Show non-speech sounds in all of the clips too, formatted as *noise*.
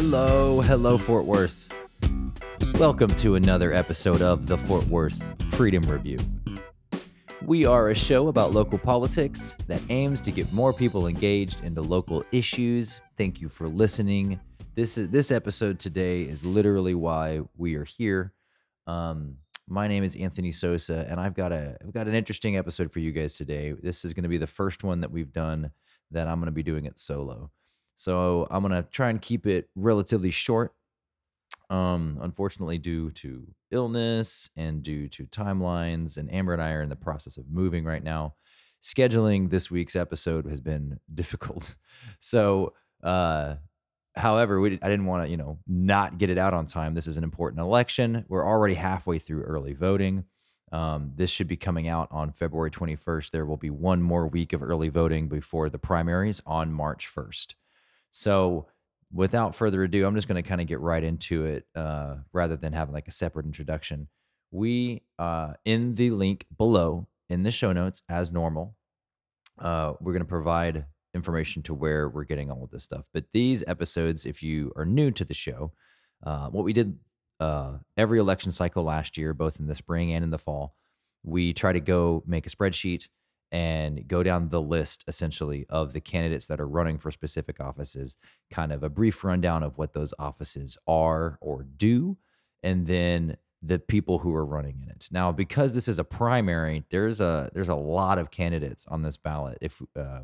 Hello, hello, Fort Worth. Welcome to another episode of the Fort Worth Freedom Review. We are a show about local politics that aims to get more people engaged into local issues. Thank you for listening. This is this episode today is literally why we are here. Um, my name is Anthony Sosa, and I've got a I've got an interesting episode for you guys today. This is going to be the first one that we've done that I'm going to be doing it solo. So I'm to try and keep it relatively short. Um, unfortunately, due to illness and due to timelines, and Amber and I are in the process of moving right now. Scheduling this week's episode has been *laughs* difficult. So, uh, however, we, I didn't want to, you know, not get it out on time. This is an important election. We're already halfway through early voting. Um, this should be coming out on February 21st. There will be one more week of early voting before the primaries on March 1st. So, without further ado, I'm just going to kind of get right into it uh, rather than having like a separate introduction. We, uh, in the link below in the show notes, as normal, uh, we're going to provide information to where we're getting all of this stuff. But these episodes, if you are new to the show, uh, what we did uh, every election cycle last year, both in the spring and in the fall, we try to go make a spreadsheet and go down the list essentially of the candidates that are running for specific offices, kind of a brief rundown of what those offices are or do, and then the people who are running in it. Now, because this is a primary, there's a there's a lot of candidates on this ballot. If uh,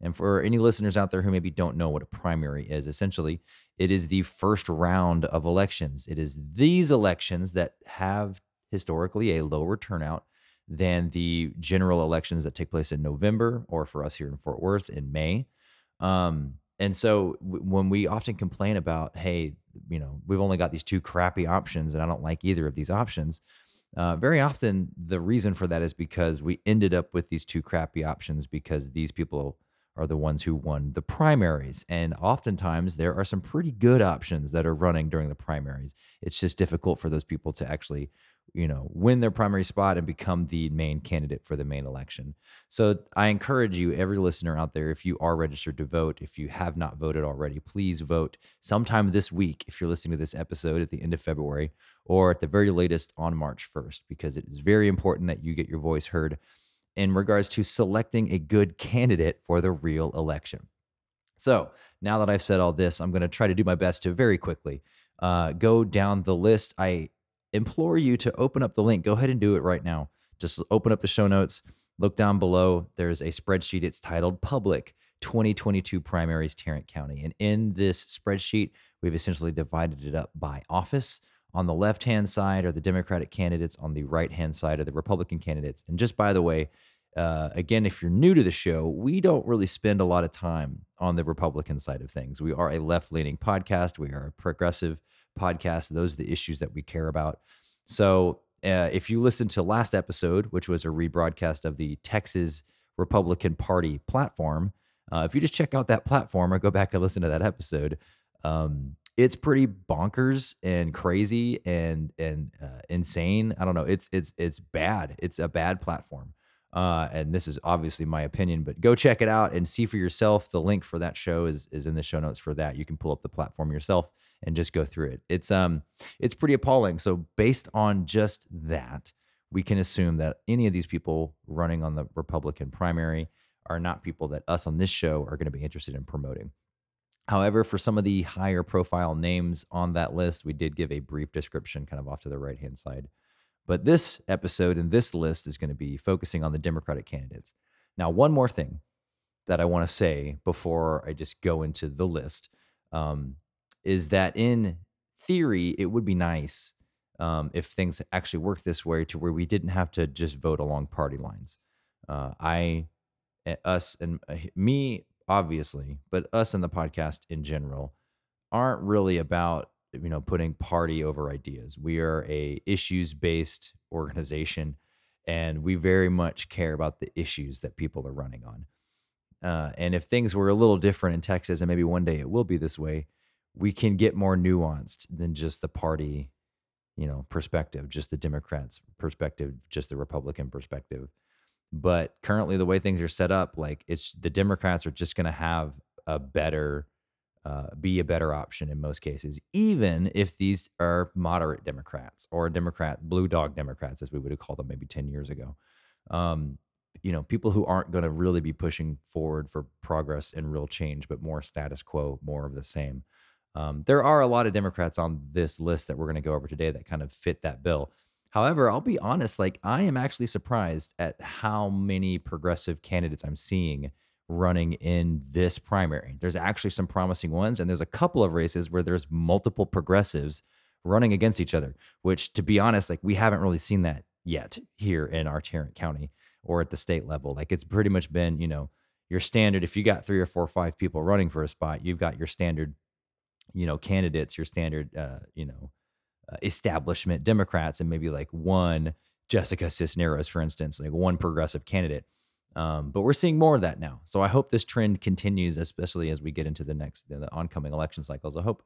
and for any listeners out there who maybe don't know what a primary is, essentially, it is the first round of elections. It is these elections that have historically a lower turnout than the general elections that take place in November, or for us here in Fort Worth in May. Um, and so w- when we often complain about, hey, you know, we've only got these two crappy options and I don't like either of these options, uh, very often the reason for that is because we ended up with these two crappy options because these people are the ones who won the primaries. And oftentimes there are some pretty good options that are running during the primaries. It's just difficult for those people to actually you know, win their primary spot and become the main candidate for the main election. So I encourage you, every listener out there, if you are registered to vote, if you have not voted already, please vote sometime this week if you're listening to this episode at the end of February or at the very latest on March 1st, because it is very important that you get your voice heard in regards to selecting a good candidate for the real election. So now that I've said all this, I'm going to try to do my best to very quickly uh, go down the list. I implore you to open up the link. Go ahead and do it right now. Just open up the show notes, look down below. There's a spreadsheet. It's titled Public 2022 Primaries Tarrant County. And in this spreadsheet, we've essentially divided it up by office. On the left hand side are the Democratic candidates, on the right hand side are the Republican candidates. And just by the way, uh, again, if you're new to the show, we don't really spend a lot of time on the Republican side of things. We are a left leaning podcast, we are a progressive podcast. Those are the issues that we care about. So uh, if you listen to last episode, which was a rebroadcast of the Texas Republican Party platform, uh, if you just check out that platform or go back and listen to that episode, um, it's pretty bonkers and crazy and and uh, insane. I don't know. It's it's it's bad. It's a bad platform. Uh, and this is obviously my opinion, but go check it out and see for yourself. The link for that show is is in the show notes for that. You can pull up the platform yourself and just go through it. It's um it's pretty appalling. So based on just that, we can assume that any of these people running on the Republican primary are not people that us on this show are going to be interested in promoting. However, for some of the higher profile names on that list, we did give a brief description kind of off to the right hand side. But this episode and this list is going to be focusing on the Democratic candidates. Now, one more thing that I want to say before I just go into the list. Um, is that in theory, it would be nice um, if things actually worked this way to where we didn't have to just vote along party lines. Uh, I, eh, us, and uh, me, obviously, but us and the podcast in general aren't really about you know putting party over ideas. We are a issues based organization, and we very much care about the issues that people are running on. Uh, and if things were a little different in Texas, and maybe one day it will be this way, we can get more nuanced than just the party, you know, perspective, just the Democrats' perspective, just the Republican perspective. But currently, the way things are set up, like it's the Democrats are just going to have a better uh, be a better option in most cases, even if these are moderate Democrats or Democrat, blue dog Democrats, as we would have called them maybe 10 years ago. Um, you know, people who aren't going to really be pushing forward for progress and real change, but more status quo, more of the same. Um, there are a lot of Democrats on this list that we're going to go over today that kind of fit that bill. However, I'll be honest, like I am actually surprised at how many progressive candidates I'm seeing running in this primary. There's actually some promising ones, and there's a couple of races where there's multiple progressives running against each other, which to be honest, like we haven't really seen that yet here in our Tarrant County or at the state level. Like it's pretty much been, you know, your standard. If you got three or four or five people running for a spot, you've got your standard, you know, candidates, your standard, uh, you know, uh, establishment Democrats, and maybe like one Jessica Cisneros, for instance, like one progressive candidate. Um, but we're seeing more of that now. So I hope this trend continues, especially as we get into the next the oncoming election cycles. I hope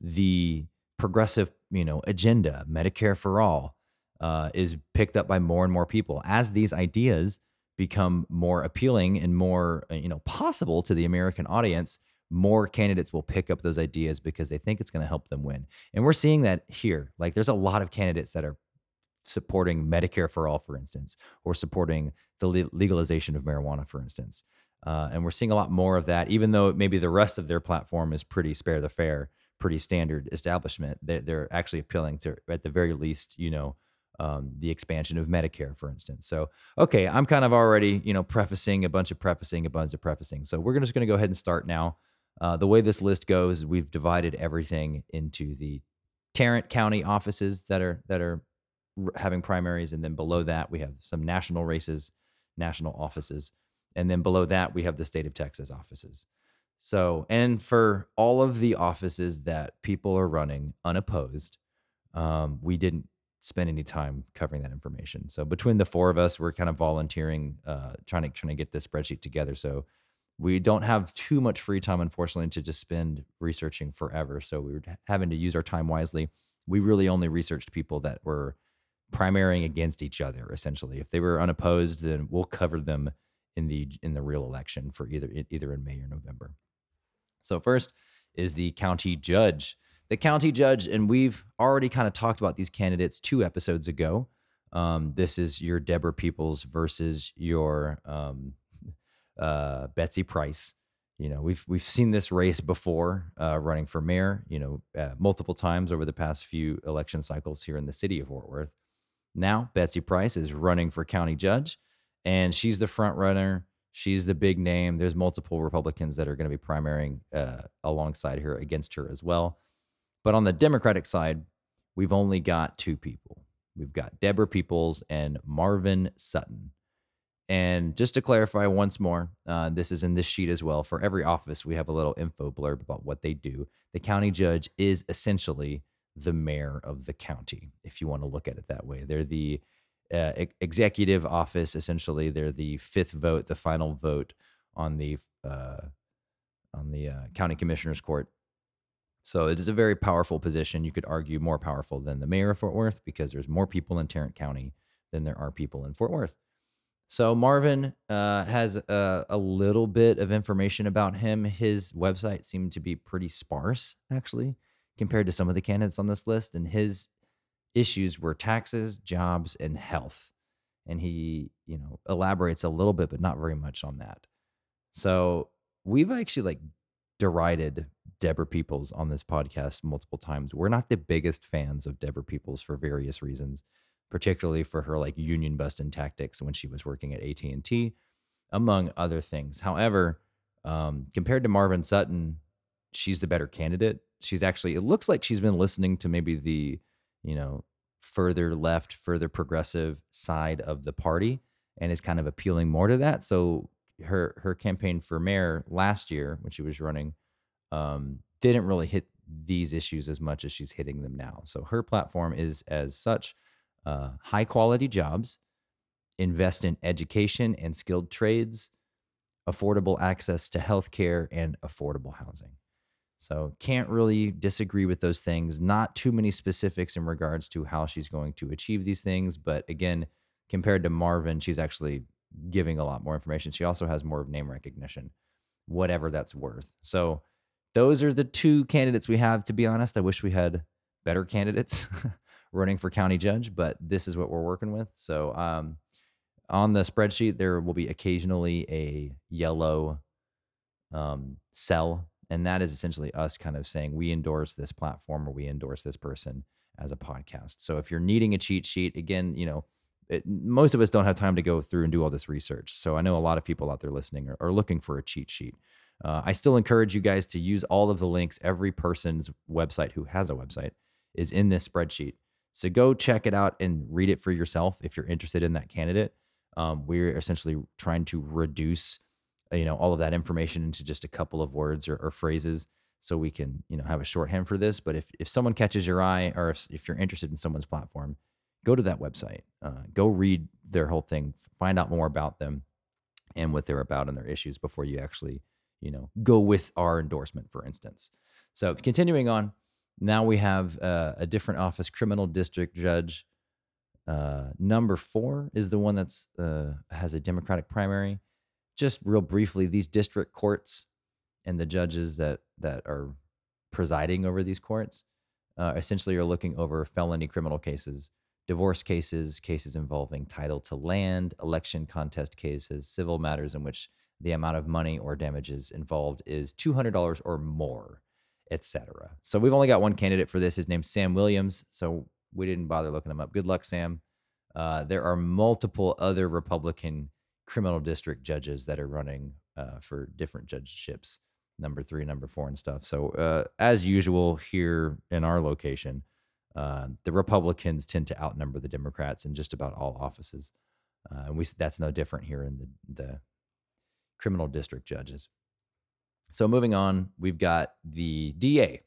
the progressive, you know, agenda, Medicare for all, uh, is picked up by more and more people as these ideas become more appealing and more, uh, you know, possible to the American audience. More candidates will pick up those ideas because they think it's going to help them win. And we're seeing that here. Like, there's a lot of candidates that are supporting Medicare for all, for instance, or supporting the legalization of marijuana, for instance. Uh, and we're seeing a lot more of that, even though maybe the rest of their platform is pretty spare the fair, pretty standard establishment. They're, they're actually appealing to, at the very least, you know, um, the expansion of Medicare, for instance. So, okay, I'm kind of already, you know, prefacing a bunch of prefacing, a bunch of prefacing. So we're just going to go ahead and start now. Uh, the way this list goes, we've divided everything into the Tarrant County offices that are that are having primaries, and then below that we have some national races, national offices, and then below that we have the state of Texas offices. So, and for all of the offices that people are running unopposed, um, we didn't spend any time covering that information. So between the four of us, we're kind of volunteering, uh, trying to trying to get this spreadsheet together. So we don't have too much free time, unfortunately, to just spend researching forever. So we were having to use our time wisely. We really only researched people that were primarying against each other essentially if they were unopposed then we'll cover them in the in the real election for either either in may or november so first is the county judge the county judge and we've already kind of talked about these candidates two episodes ago um, this is your deborah peoples versus your um, uh, betsy price you know we've we've seen this race before uh, running for mayor you know uh, multiple times over the past few election cycles here in the city of fort worth now, Betsy Price is running for county judge, and she's the front runner. She's the big name. There's multiple Republicans that are going to be primarying uh, alongside her against her as well. But on the Democratic side, we've only got two people. We've got Deborah Peoples and Marvin Sutton. And just to clarify once more, uh, this is in this sheet as well. For every office, we have a little info blurb about what they do. The county judge is essentially the mayor of the county, if you want to look at it that way. They're the uh, executive office, essentially. They're the fifth vote, the final vote on the uh, on the uh, county commissioner's court. So it is a very powerful position. You could argue more powerful than the mayor of Fort Worth because there's more people in Tarrant County than there are people in Fort Worth. So Marvin uh, has a, a, little bit of information about him. His website seemed to be pretty sparse, actually compared to some of the candidates on this list. And his issues were taxes, jobs, and health. And he, you know, elaborates a little bit, but not very much on that. So we've actually like derided Deborah Peoples on this podcast multiple times. We're not the biggest fans of Deborah Peoples for various reasons, particularly for her like union busting tactics when she was working at AT&T, among other things. However, um, compared to Marvin Sutton, she's the better candidate. She's actually it looks like she's been listening to maybe the you know further left further progressive side of the party and is kind of appealing more to that. So her her campaign for mayor last year when she was running um, didn't really hit these issues as much as she's hitting them now. So her platform is as such uh, high quality jobs invest in education and skilled trades affordable access to healthcare and affordable housing so can't really disagree with those things. Not too many specifics in regards to how she's going to achieve these things, but again, compared to Marvin, she's actually giving a lot more information. She also has more of name recognition, whatever that's worth. So those are the two candidates we have. To be honest, I wish we had better candidates *laughs* running for county judge, but this is what we're working with. So um, on the spreadsheet, there will be occasionally a yellow um, cell, and that is essentially us kind of saying we endorse this platform or we endorse this person as a podcast. So if you're needing a cheat sheet, again, you know, it, most of us don't have time to go through and do all this research. So I know a lot of people out there listening are, are looking for a cheat sheet. Uh, I still encourage you guys to use all of the links. Every person's website who has a website is in this spreadsheet. So go check it out and read it for yourself if you're interested in that candidate. Um, we're essentially trying to reduce, uh, you know, all of that information into just a couple of words or, or phrases, so we can, you know, have a shorthand for this. But if if someone catches your eye, or if, if you're interested in someone's platform, go to that website, uh, go read their whole thing, find out more about them and what they're about and their issues before you actually, you know, go with our endorsement, for instance. So continuing on, now we have uh, a different office, criminal district judge. Uh, number four is the one that's uh, has a Democratic primary. Just real briefly, these district courts and the judges that that are presiding over these courts uh, essentially are looking over felony criminal cases, divorce cases, cases involving title to land, election contest cases, civil matters in which the amount of money or damages involved is $200 or more etc. So we've only got one candidate for this. His name's Sam Williams. So we didn't bother looking him up. Good luck, Sam. Uh, there are multiple other Republican criminal district judges that are running uh, for different judgeships, number three, number four, and stuff. So uh, as usual here in our location, uh, the Republicans tend to outnumber the Democrats in just about all offices. Uh, and we that's no different here in the the criminal district judges. So moving on, we've got the DA,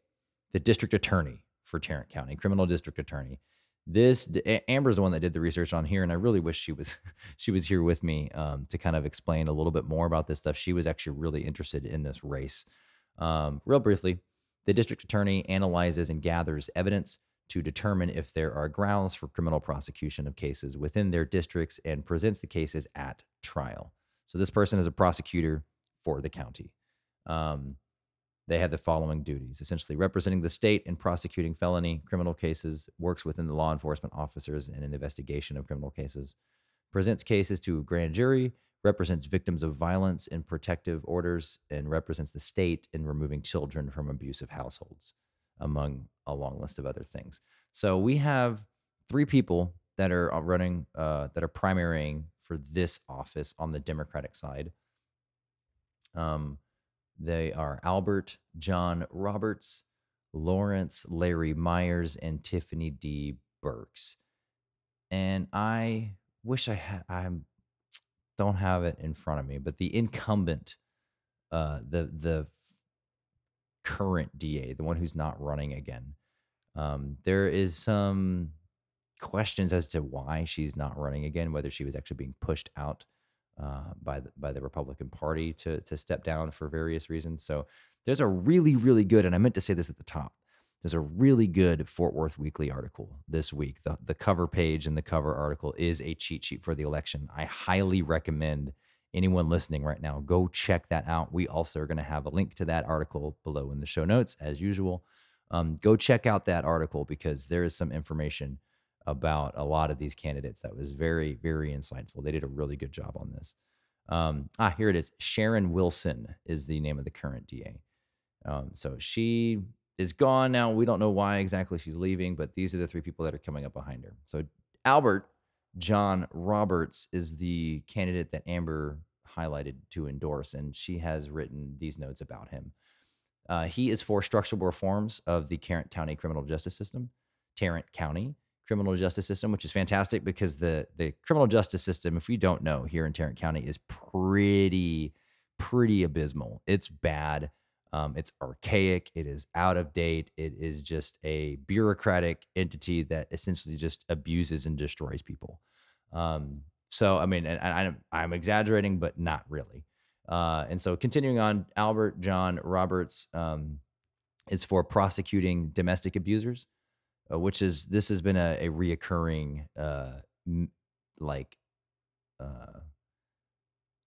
the district attorney for Tarrant County, criminal district attorney. This Amber's the one that did the research on here, and I really wish she was *laughs* she was here with me um, to kind of explain a little bit more about this stuff. She was actually really interested in this race. Um, real briefly, the district attorney analyzes and gathers evidence to determine if there are grounds for criminal prosecution of cases within their districts and presents the cases at trial. So this person is a prosecutor for the county um, they have the following duties essentially representing the state in prosecuting felony criminal cases, works within the law enforcement officers in an investigation of criminal cases, presents cases to a grand jury, represents victims of violence in protective orders, and represents the state in removing children from abusive households, among a long list of other things. So we have three people that are uh, running, uh, that are primarying for this office on the Democratic side. Um, they are Albert John Roberts, Lawrence Larry Meyers, and Tiffany D. Burks. And I wish I had I don't have it in front of me, but the incumbent, uh, the the current DA, the one who's not running again, um, there is some questions as to why she's not running again, whether she was actually being pushed out uh, by the by the Republican Party to to step down for various reasons. So there's a really really good, and I meant to say this at the top. There's a really good Fort Worth Weekly article this week. The the cover page and the cover article is a cheat sheet for the election. I highly recommend anyone listening right now go check that out. We also are going to have a link to that article below in the show notes as usual. Um, go check out that article because there is some information about a lot of these candidates that was very, very insightful. They did a really good job on this. Um, ah, here it is. Sharen Wilson is the name of the current DA. Um, so she is gone now. We don't know why exactly she's leaving, but these are the three people that are coming up behind her. So Albert John Roberts is the candidate that Amber highlighted to endorse, and she has written these notes about him. Uh, he is for structural reforms of the Tarrant County criminal justice system, Tarrant County, criminal justice system, which is fantastic because the the criminal justice system, if we don't know here in Tarrant County, is pretty pretty abysmal. It's bad. Um, it's archaic. It is out of date. It is just a bureaucratic entity that essentially just abuses and destroys people. Um, so, I mean, and, and I, I'm exaggerating, but not really. Uh, and so, continuing on, Albert John Roberts um, is for prosecuting domestic abusers uh, which is this has been a, a reoccurring uh, m- like uh,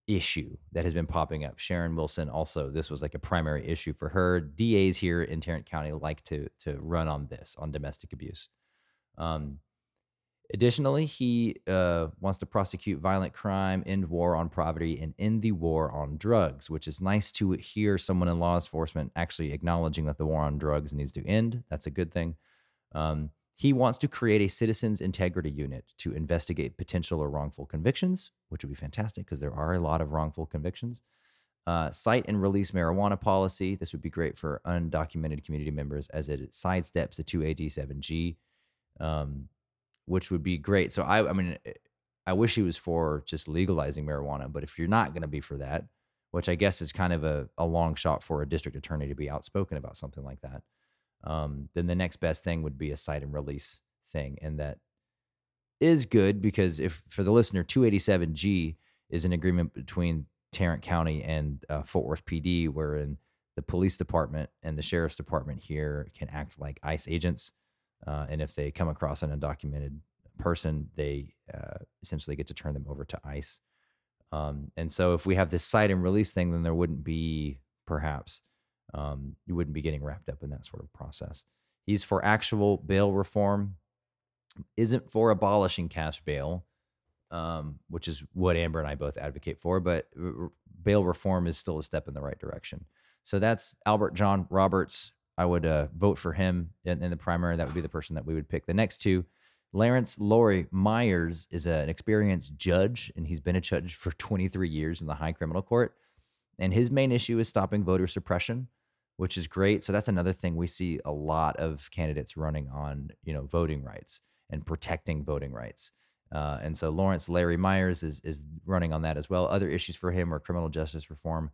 issue that has been popping up. Sharen Wilson also this was like a primary issue for her. DAs here in Tarrant County like to to run on this on domestic abuse. Um, additionally, he uh, wants to prosecute violent crime, end war on poverty, and end the war on drugs. Which is nice to hear someone in law enforcement actually acknowledging that the war on drugs needs to end. That's a good thing. Um, he wants to create a citizens integrity unit to investigate potential or wrongful convictions, which would be fantastic because there are a lot of wrongful convictions. Uh, cite and release marijuana policy. This would be great for undocumented community members as it sidesteps the 287G, um, which would be great. So I, I mean, I wish he was for just legalizing marijuana, but if you're not going to be for that, which I guess is kind of a, a long shot for a district attorney to be outspoken about something like that, um, then the next best thing would be a cite and release thing. And that is good because if for the listener, 287G is an agreement between Tarrant County and uh, Fort Worth PD, wherein the police department and the sheriff's department here can act like ICE agents. Uh, and if they come across an undocumented person, they uh, essentially get to turn them over to ICE. Um, and so if we have this cite and release thing, then there wouldn't be perhaps um, you wouldn't be getting wrapped up in that sort of process. He's for actual bail reform, isn't for abolishing cash bail, um, which is what Amber and I both advocate for, but r- bail reform is still a step in the right direction. So that's Albert John Roberts. I would uh, vote for him in, in, the primary. That would be the person that we would pick. The next two, Lawrence Larry Meyers is a, an experienced judge, and he's been a judge for *laughs* 23 years in the high criminal court. And his main issue is stopping voter suppression which is great. So that's another thing we see a lot of candidates running on, you know, voting rights and protecting voting rights. Uh, and so Lawrence Larry Meyers is is running on that as well. Other issues for him are criminal justice reform,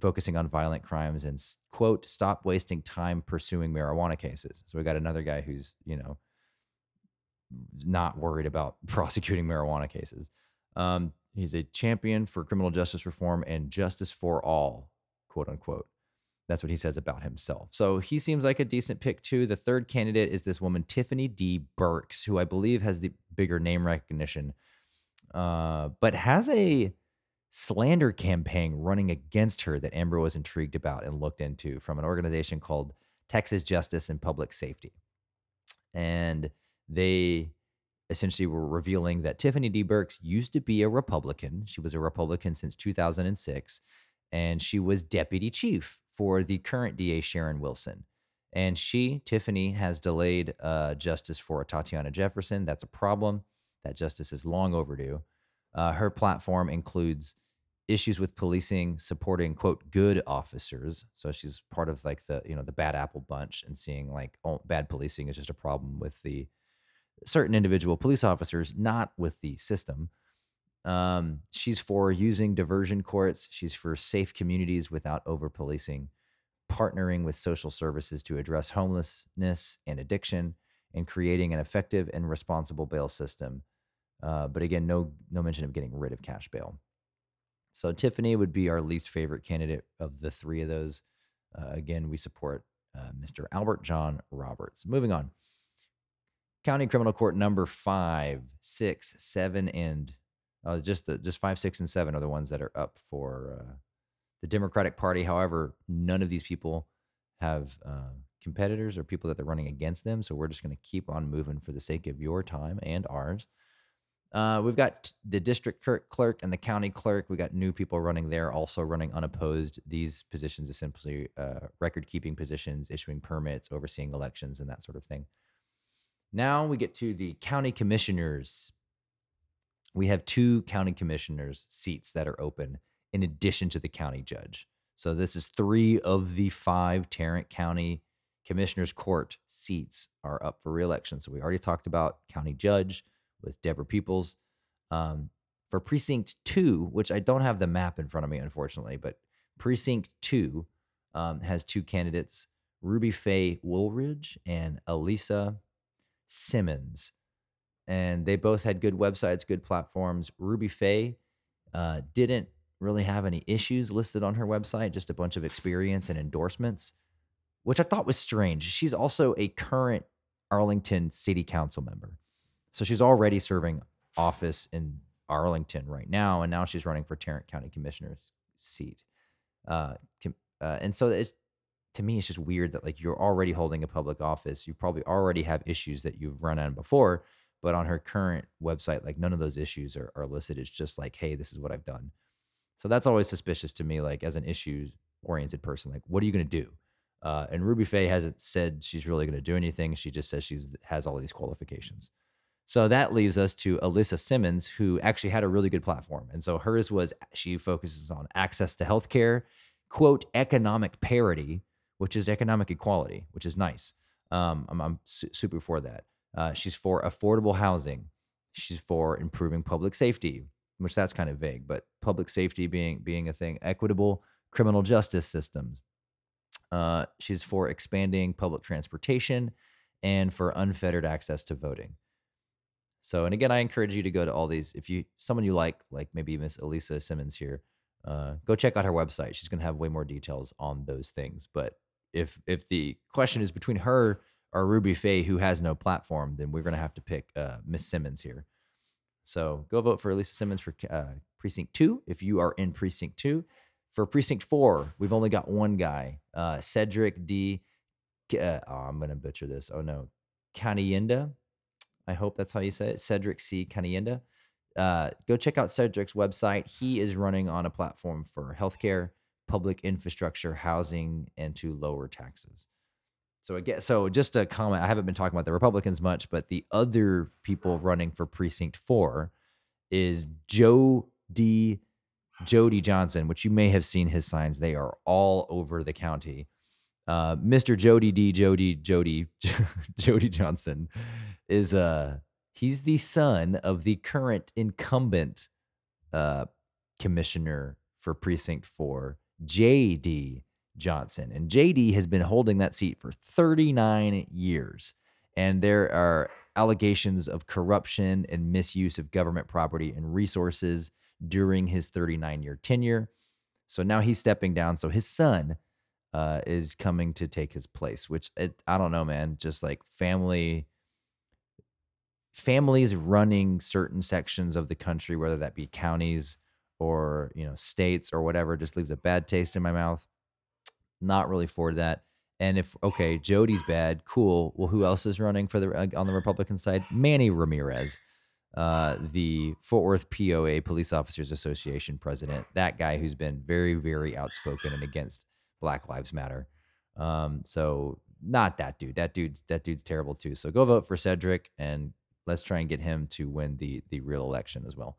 focusing on violent crimes, and quote stop wasting time pursuing marijuana cases. So we got another guy who's you know not worried about *laughs* prosecuting marijuana cases. Um, he's a champion for criminal justice reform and justice for all, quote unquote. That's what he says about himself. So he seems like a decent pick too. The third candidate is this woman, Tiffany D. Burks, who I believe has the bigger name recognition, uh, but has a slander campaign running against her that Amber was intrigued about and looked into from an organization called Texas Justice and Public Safety. And they essentially were revealing that Tiffany D. Burks used to be a Republican. She was a Republican since 2006, and she was deputy chief for the current DA, Sharen Wilson. And she, Tiffany, has delayed uh, justice for Tatiana Jefferson. That's a problem. That justice is long overdue. Uh, her platform includes issues with policing, supporting quote good officers. So she's part of like the you know the bad apple bunch and seeing like oh, bad policing is just a problem with the certain individual police officers, not with the system. Um, she's for using diversion courts. She's for safe communities without over policing, partnering with social services to address homelessness and addiction, and creating an effective and responsible bail system. Uh, but again, no no mention of getting rid of cash bail. So Tiffany would be our least favorite candidate of the three of those. Uh, again, we support uh, Mr. Albert John Roberts. Moving on. County Criminal Court number five, six, seven, and uh, just the just five, six, and seven are the ones that are up for uh, the Democratic Party. However, none of these people have uh, competitors or people that they're running against them. So we're just going to keep on moving for the sake of your time and ours. Uh, we've got the district clerk and the county clerk. We got new people running there, also running unopposed. These positions are simply uh, record keeping positions, issuing permits, overseeing elections, and that sort of thing. Now we get to the county commissioners we have two county commissioners seats that are open in addition to the county judge. So this is three of the five Tarrant County Commissioners Court seats are up for reelection. So we already talked about county judge with Deborah Peoples. Um, for precinct two, which I don't have the map in front of me, unfortunately, but precinct two um, has two candidates, Ruby Faye Woolridge and Alisa Simmons and they both had good websites, good platforms. Ruby Faye uh, didn't really have any issues listed on her website, just a bunch of experience and endorsements, which I thought was strange. She's also a current Arlington City Council member. So she's already serving office in Arlington right now, and now she's running for Tarrant County Commissioner's seat. Uh, uh, and so it's to me, it's just weird that like you're already holding a public office. You probably already have issues that you've run on before, but on her current website, like none of those issues are, are listed. It's just like, hey, this is what I've done. So that's always suspicious to me, like as an issues oriented person. Like, what are you going to do? Uh, and Ruby Faye hasn't said she's really going to do anything. She just says she's has all these qualifications. So that leaves us to Alisa Simmons, who actually had a really good platform. And so hers was she focuses on access to healthcare, quote, economic parity, which is economic equality, which is nice. Um, I'm, I'm su- super for that. Uh, she's for affordable housing. She's for improving public safety, which that's kind of vague, but public safety being being a thing, equitable criminal justice systems. Uh, she's for expanding public transportation and for unfettered access to voting. So, and again, I encourage you to go to all these. If you someone you like, like maybe Miss Alisa Simmons here, uh, go check out her website. She's going to have way more details on those things. But if if the question is between her or Ruby Faye, who has no platform, then we're going to have to pick uh, Miss Simmons here. So go vote for Alisa Simmons for uh, precinct two if you are in precinct two. For precinct four, we've only got one guy, uh, Cedric D. Uh, oh, I'm going to butcher this. Oh no, Kanyinda. I hope that's how you say it. Cedric C. Kanyinda. Uh, go check out Cedric's website. He is running on a platform for healthcare public infrastructure, housing, and to lower taxes. So again, so just a comment. I haven't been talking about the Republicans much, but the other people running for precinct four is Joe D. Jody Johnson, which you may have seen his signs. They are all over the county. Uh, Mr. Jody D. Jody Jody *laughs* Jody Johnson is uh he's the son of the current incumbent uh commissioner for precinct four JD Johnson. And JD has been holding that seat for 39 years. And there are allegations of corruption and misuse of government property and resources during his 39 year tenure. So now he's stepping down. So his son uh, is coming to take his place, which it, I don't know, man. Just like family, families running certain sections of the country, whether that be counties or you know states or whatever just leaves a bad taste in my mouth not really for that. And if okay jody's bad cool. Well who else is running for the uh, on the republican side? Manny ramirez uh, the fort worth poa police officers association president. That guy who's been very very outspoken and against black lives matter. Um, so not that dude. That dude's that dude's terrible too. So go vote for cedric and let's try and get him to win the the real election as well.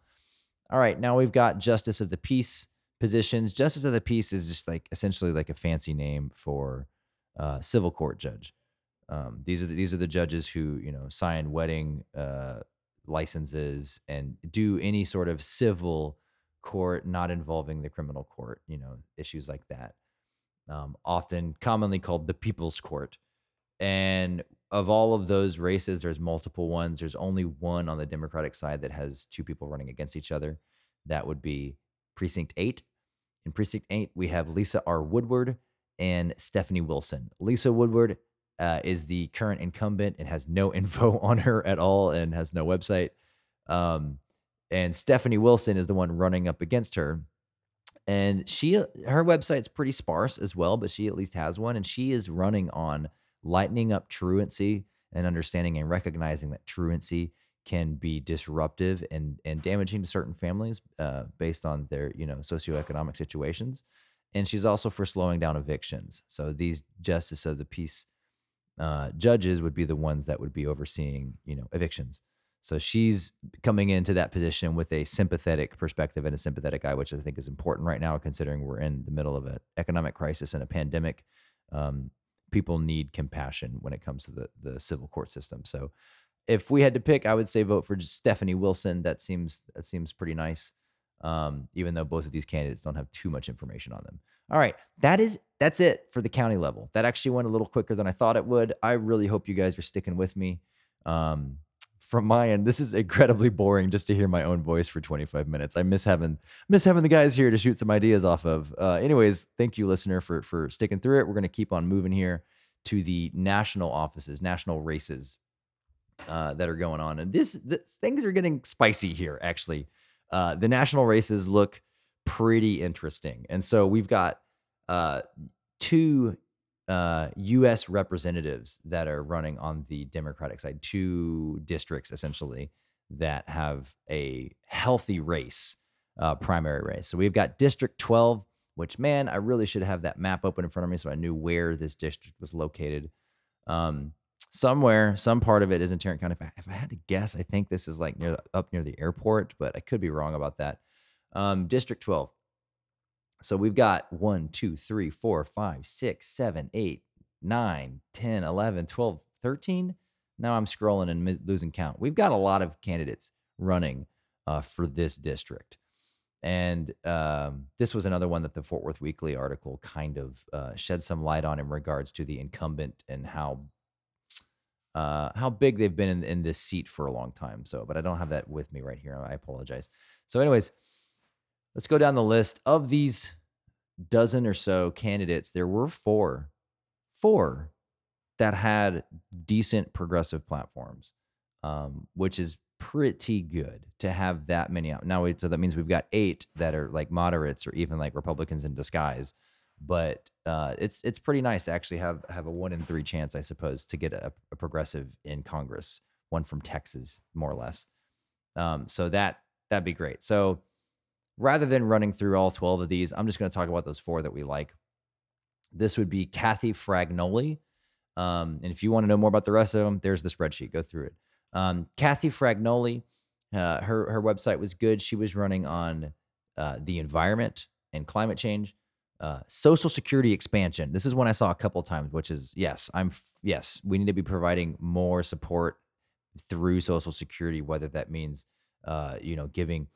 All right, now we've got justice of the peace positions. Justice of the peace is just like essentially like a fancy name for uh, civil court judge. Um, these are the, these are the judges who you know sign wedding uh, licenses and do any sort of civil court not involving the criminal court. You know issues like that. Um, often commonly called the people's court. And of all of those races, there's multiple ones. There's only one on the Democratic side that has two people running against each other. That would be Precinct 8. In Precinct 8, we have Lisa R. Woodard and Stephanie Wilson. Lisa Woodard uh, is the current incumbent and has no *laughs* info on her at all and has no website. Um, and Stephanie Wilson is the one running up against her. And she, her website's pretty sparse as well, but she at least has one. And she is running on lightening up truancy and understanding and recognizing that truancy can be disruptive and and damaging to certain families uh, based on their you know socioeconomic situations. And she's also for slowing down evictions. So these justice of the peace uh, judges would be the ones that would be overseeing you know evictions. So she's coming into that position with a sympathetic perspective and a sympathetic eye, which I think is important right now, considering we're in the middle of an economic crisis and a pandemic. Um, people need compassion when it comes to the the civil court system. So if we had to pick, I would say vote for just Stephanie Wilson. That seems that seems pretty nice. Um, even though both of these candidates don't have too much information on them. All right, that is that's it for the county level. That actually went a little quicker than I thought it would. I really hope you guys are sticking with me. Um, from my end, this is incredibly boring just to hear my own voice for 25 minutes. I miss having miss having the guys here to shoot some ideas off of. Uh, anyways, thank you, listener, for for sticking through it. We're gonna keep on moving here to the national offices, national races uh, that are going on, and this, this things are getting spicy here. Actually, uh, the national races look pretty interesting. And so we've got uh, two uh, U.S. representatives that are running on the Democratic side, two districts essentially that have a healthy race, uh, primary race. So we've got District 12, which, man, I really should have that map open in front of me so I knew where this district was located. Um, somewhere, some part of it is in Tarrant County. If I, if I, had to guess, I think this is like near up near the airport, but I could be wrong about that. Um, District 12. So we've got 1, 2, 3, 4, 5, 6, 7, 8, 9, 10, 11, 12, 13. Now I'm scrolling and losing count. We've got a lot of candidates running uh, for this district. And um, this was another one that the Fort Worth Weekly article kind of uh, shed some light on in regards to the incumbent and how uh, how big they've been in, in this seat for a long time. So, but I don't have that with me right here. I apologize. So, anyways, let's go down the list of these dozen or so candidates. There were four, four that had decent progressive platforms, um, which is pretty good to have that many out. Now, so that means we've got eight that are like moderates or even like Republicans in disguise. But uh, it's it's pretty nice to actually have have a one in three chance, I suppose, to get a, a progressive in Congress, one from Texas, more or less. Um, so that that'd be great. So rather than running through all 12 of these, I'm just going to talk about those four that we like. This would be Kathy Fragnoli. Um, and if you want to know more about the rest of them, there's the spreadsheet. Go through it. Um, Kathy Fragnoli, uh, her her website was good. She was running on uh, the environment and climate change, uh, social security expansion. This is one I saw a couple times, which is yes, I'm yes, we need to be providing more support through social security, whether that means uh, you know giving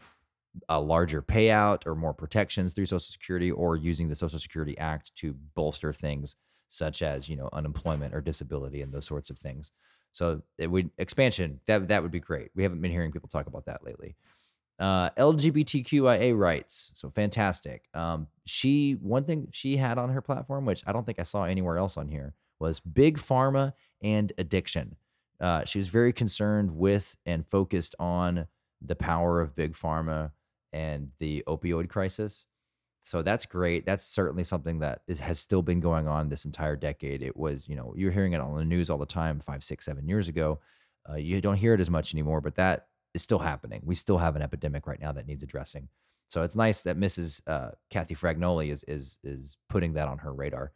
a larger payout or more protections through social security or using the social security act to bolster things such as you know unemployment or disability and those sorts of things so it would expansion that that would be great. We haven't been hearing people talk about that lately. Uh, LGBTQIA rights, so fantastic. Um, she one thing she had on her platform, which I don't think I saw anywhere else on here, was big pharma and addiction. Uh, she was very concerned with and focused on the power of big pharma and the opioid crisis. So that's great. That's certainly something that is, has still been going on this entire decade. It was, you know, you're hearing it on the news all the time five, six, seven years ago. Uh, you don't hear it as much anymore, but that is still happening. We still have an epidemic right now that needs addressing. So it's nice that Mrs. Uh, Kathy Fragnoli is is is putting that on her radar.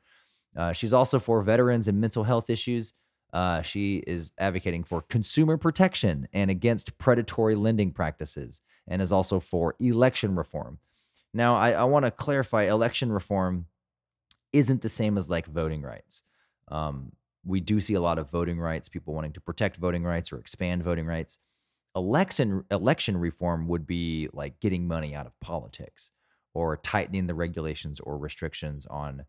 Uh, she's also for veterans and mental health issues. Uh, she is advocating for consumer protection and against predatory lending practices, and is also for election reform. Now, I, I want to clarify election reform isn't the same as like voting rights. Um, we do see a lot of voting rights, people wanting to protect voting rights or expand voting rights. Election election reform would be like getting money out of politics or tightening the regulations or restrictions on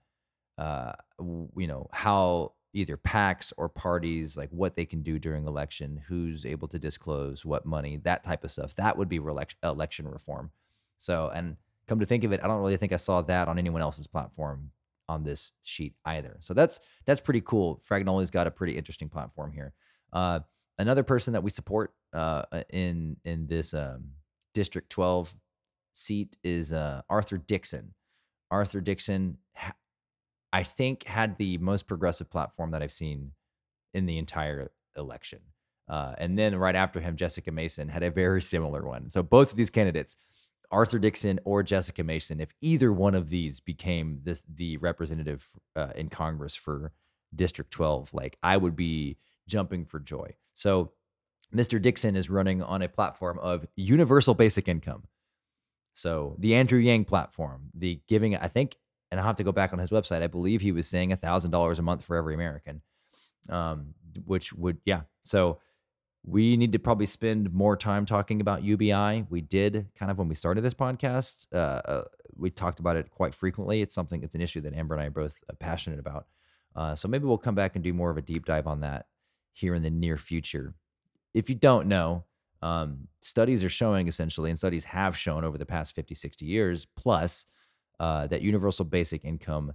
uh, you know how either PACs or parties like what they can do during election, who's able to disclose what money, that type of stuff. That would be election reform. So, and come to think of it, I don't really think I saw that on anyone else's platform on this sheet either. So that's that's pretty cool. Fragnoli's got a pretty interesting platform here. Uh, another person that we support uh, uh in in this um, District 12 seat is uh, Arthur Dixon. Arthur Dixon, I think, had the most progressive platform that I've seen in the entire election. Uh, and then right after him, Jessica Mason had a very similar one. So both of these candidates Arthur Dixon or Jessica Mason, if either one of these became this the representative uh, in Congress for District 12, like I would be jumping for joy. So Mr. Dixon is running on a platform of universal basic income. So the Andrew Yang platform, the giving, I think, and I'll have to go back on his website. I believe he was saying a thousand dollars a month for every American, um, which would, yeah. So we need to probably spend more time talking about UBI. We did kind of when we started this podcast. Uh, uh, we talked about it quite frequently. It's something, it's an issue that Amber and I are both uh, passionate about. Uh, so maybe we'll come back and do more of a deep dive on that here in the near future. If you don't know, um, studies are showing essentially, and studies have shown over the past 50, 60 years plus, uh, that universal basic income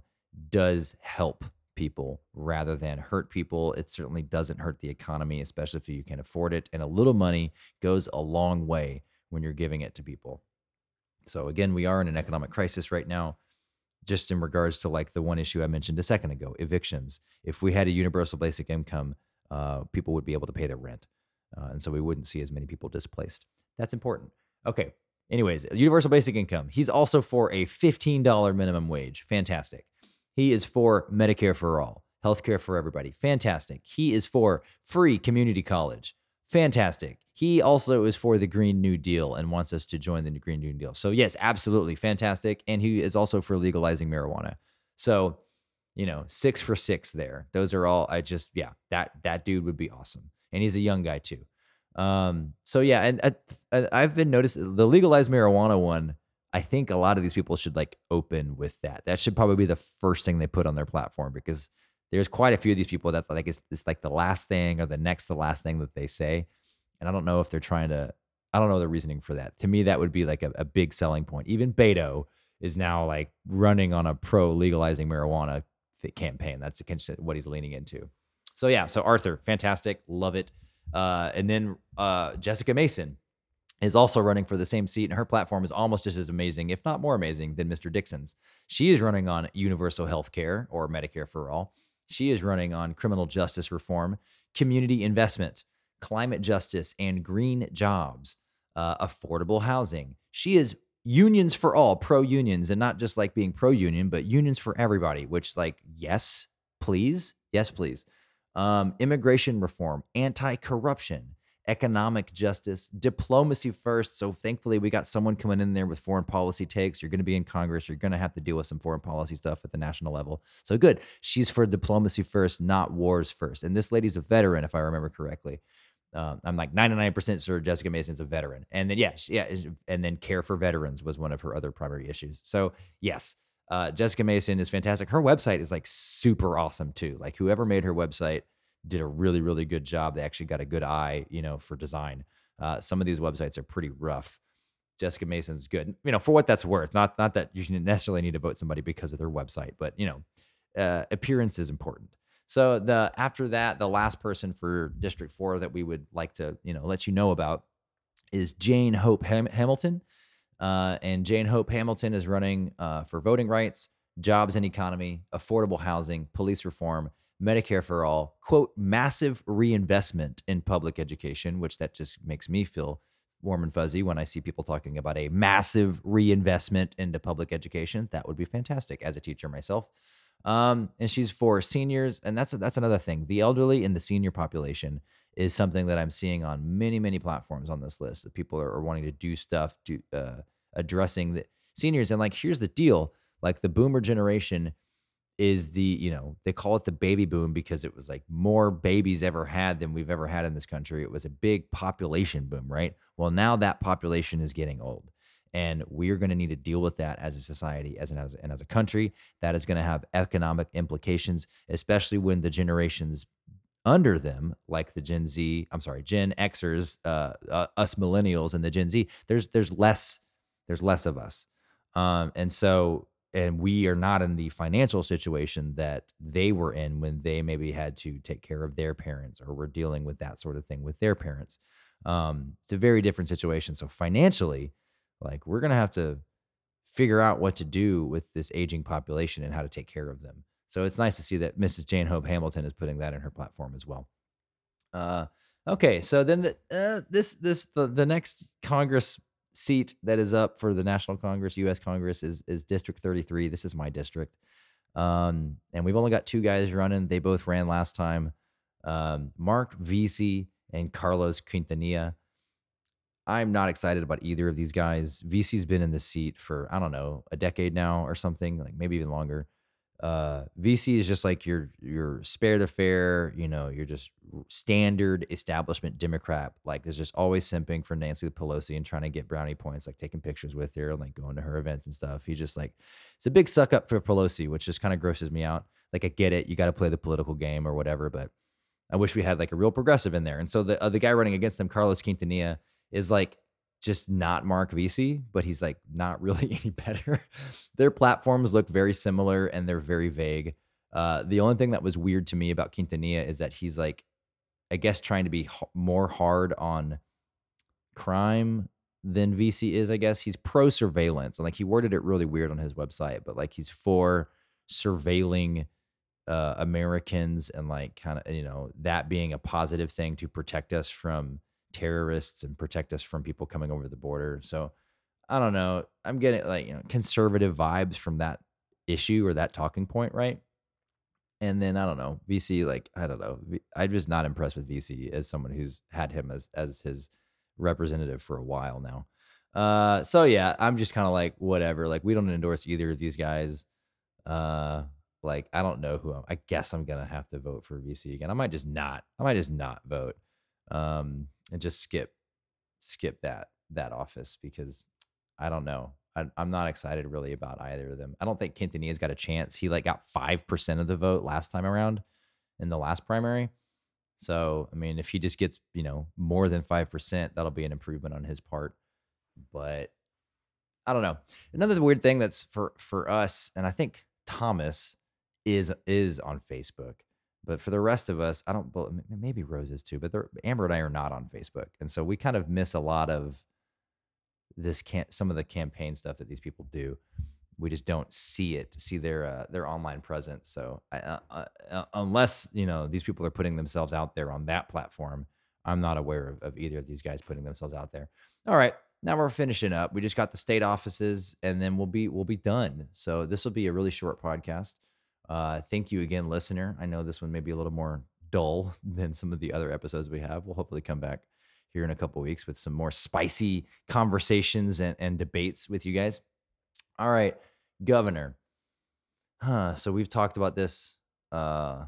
does help people rather than hurt people. It certainly doesn't hurt the economy, especially if you can afford it. And a little money goes a long way when you're giving it to people. So again, we are in an economic crisis right now just in regards to like the one issue I mentioned a second ago, evictions. If we had a universal basic income, uh, people would be able to pay their rent. Uh, and so we wouldn't see as many people displaced. That's important. Okay. Anyways, universal basic income. He's also for a $15 minimum wage. Fantastic. He is for Medicare for all, healthcare for everybody. Fantastic. He is for free community college. Fantastic. He also is for the Green New Deal and wants us to join the Green New Deal. So, yes, absolutely fantastic. And he is also for legalizing marijuana. So, you know, six for six there. Those are all, I just, yeah, that, that dude would be awesome. And he's a young guy too. Um, so yeah, and uh, I've been noticing the legalized marijuana one. I think a lot of these people should like open with that. That should probably be the first thing they put on their platform because there's quite a few of these people that like it's, it's like the last thing or the next to last thing that they say. And I don't know if they're trying to, I don't know the reasoning for that. To me, that would be like a, a big selling point. Even Beto is now like running on a pro legalizing marijuana campaign. That's what he's leaning into. So yeah, so Arthur, fantastic, love it. Uh, and then uh, Jessica Mason is also running for the same seat, and her platform is almost just as amazing, if not more amazing, than Mr. Dixon's. She is running on universal health care or Medicare for all. She is running on criminal justice reform, community investment, climate justice, and green jobs, uh, affordable housing. She is unions for all, pro unions, and not just like being pro union, but unions for everybody, which, like, yes, please. Yes, please. Um, immigration reform, anti corruption, economic justice, diplomacy first. So thankfully, we got someone coming in there with foreign policy takes. You're going to be in Congress. You're going to have to deal with some foreign policy stuff at the national level. So good. She's for diplomacy first, not wars first. And this lady's a veteran, if I remember correctly. Um, I'm like 99% sure Jessica Mason's a veteran. And then, yeah, yeah. And then care for veterans was one of her other primary issues. So, yes, uh, Jessica Mason is fantastic. Her website is like super awesome too. Like, whoever made her website did a really really good job. They actually got a good eye, you know, for design. Uh, some of these websites are pretty rough. Jessica Mason's good, you know, for what that's worth. Not not that you necessarily need to vote somebody because of their website, but you know, uh, appearance is important. So the after that, the last person for District Four that we would like to you know let you know about is Jane Hope Ham- Hamilton, uh, and Jane Hope Hamilton is running uh, for voting rights, jobs and economy, affordable housing, police reform, Medicare for all, quote, massive reinvestment in public education, which that just makes me feel warm and fuzzy when I see people talking about a massive reinvestment into public education. That would be fantastic as a teacher myself. Um, and she's for seniors, and that's that's another thing. The elderly and the senior population is something that I'm seeing on many many platforms on this list. That people are, are wanting to do stuff to uh, addressing the seniors. And like, here's the deal: like the Boomer generation is the you know they call it the baby boom because it was like more babies ever had than we've ever had in this country it was a big population boom right well now that population is getting old and we're going to need to deal with that as a society as an as, and as a country that is going to have economic implications especially when the generations under them like the gen z i'm sorry gen xers uh, uh, us millennials and the gen z there's there's less there's less of us um, and so and we are not in the financial situation that they were in when they maybe had to take care of their parents or were dealing with that sort of thing with their parents. Um, it's a very different situation. So financially, like we're gonna have to figure out what to do with this aging population and how to take care of them. So it's nice to see that Mrs. Jane Hope Hamilton is putting that in her platform as well. Uh, okay, so then the, uh, this this the the next Congress seat that is up for the National Congress, U.S. Congress, is is District 33. This is my district, um, and we've only got two guys running. They both ran last time. Um, Marc Veasey and Carlos Quintanilla. I'm not excited about either of these guys. Veasey's been in the seat for I don't know a decade now or something, like maybe even longer uh Veasey is just like your your spare the fair, you know, you're just standard establishment Democrat. Like is just always simping for Nancy Pelosi and trying to get brownie points, like taking pictures with her and like going to her events and stuff. He just like it's a big suck up for Pelosi, which just kind of grosses me out. Like I get it, you got to play the political game or whatever, but I wish we had like a real progressive in there. And so the uh, the guy running against him, Carlos Quintanilla, is like just not Marc Veasey, but he's like not *laughs* really any better. Their platforms look very similar and they're very vague. Uh, the only thing that was weird to me about Quintanilla is that he's like, I guess, trying to be more hard on crime than Veasey is, I guess. He's pro surveillance. And like he worded it really weird on his website, but like he's for surveilling uh, Americans and like kind of, you know, that being a positive thing to protect us from terrorists and protect us from people coming over the border. So I don't know. I'm getting like, you know, conservative vibes from that issue or that talking point, right? And then I don't know, Veasey, like, I don't know. I'm just not impressed with Veasey as someone who's had him as as his representative for a while now. Uh, so yeah, I'm just kind of like whatever. Like we don't endorse either of these guys. Uh, like I don't know who I'm. I guess I'm gonna have to vote for Veasey again. I might just not. I might just not vote. Um, and just skip skip that that office because I don't know. I, am not excited really about either of them. I don't think Quintanilla's got a chance. He like got five percent of the vote last time around in the last primary. So, I mean, if he just gets, you know, more than 5%, that'll be an improvement on his part. But I don't know. Another weird thing that's for for us and I think Thomas is is on Facebook. But for the rest of us, I don't maybe Rose is too, but Amber and I are not on Facebook. And so we kind of miss a lot of this can't some of the campaign stuff that these people do we just don't see it, see their uh, their online presence. So uh, uh, uh, unless you know these people are putting themselves out there on that platform, I'm not aware of, of either of these guys putting themselves out there. All right, now we're finishing up. We just got the state offices, and then we'll be we'll be done. So this will be a really short podcast. Uh, thank you again, listener. I know this one may be a little more dull *laughs* than some of the other episodes we have. We'll hopefully come back here in a couple weeks with some more spicy conversations and, and debates with you guys. All right, governor. Huh. So we've talked about this uh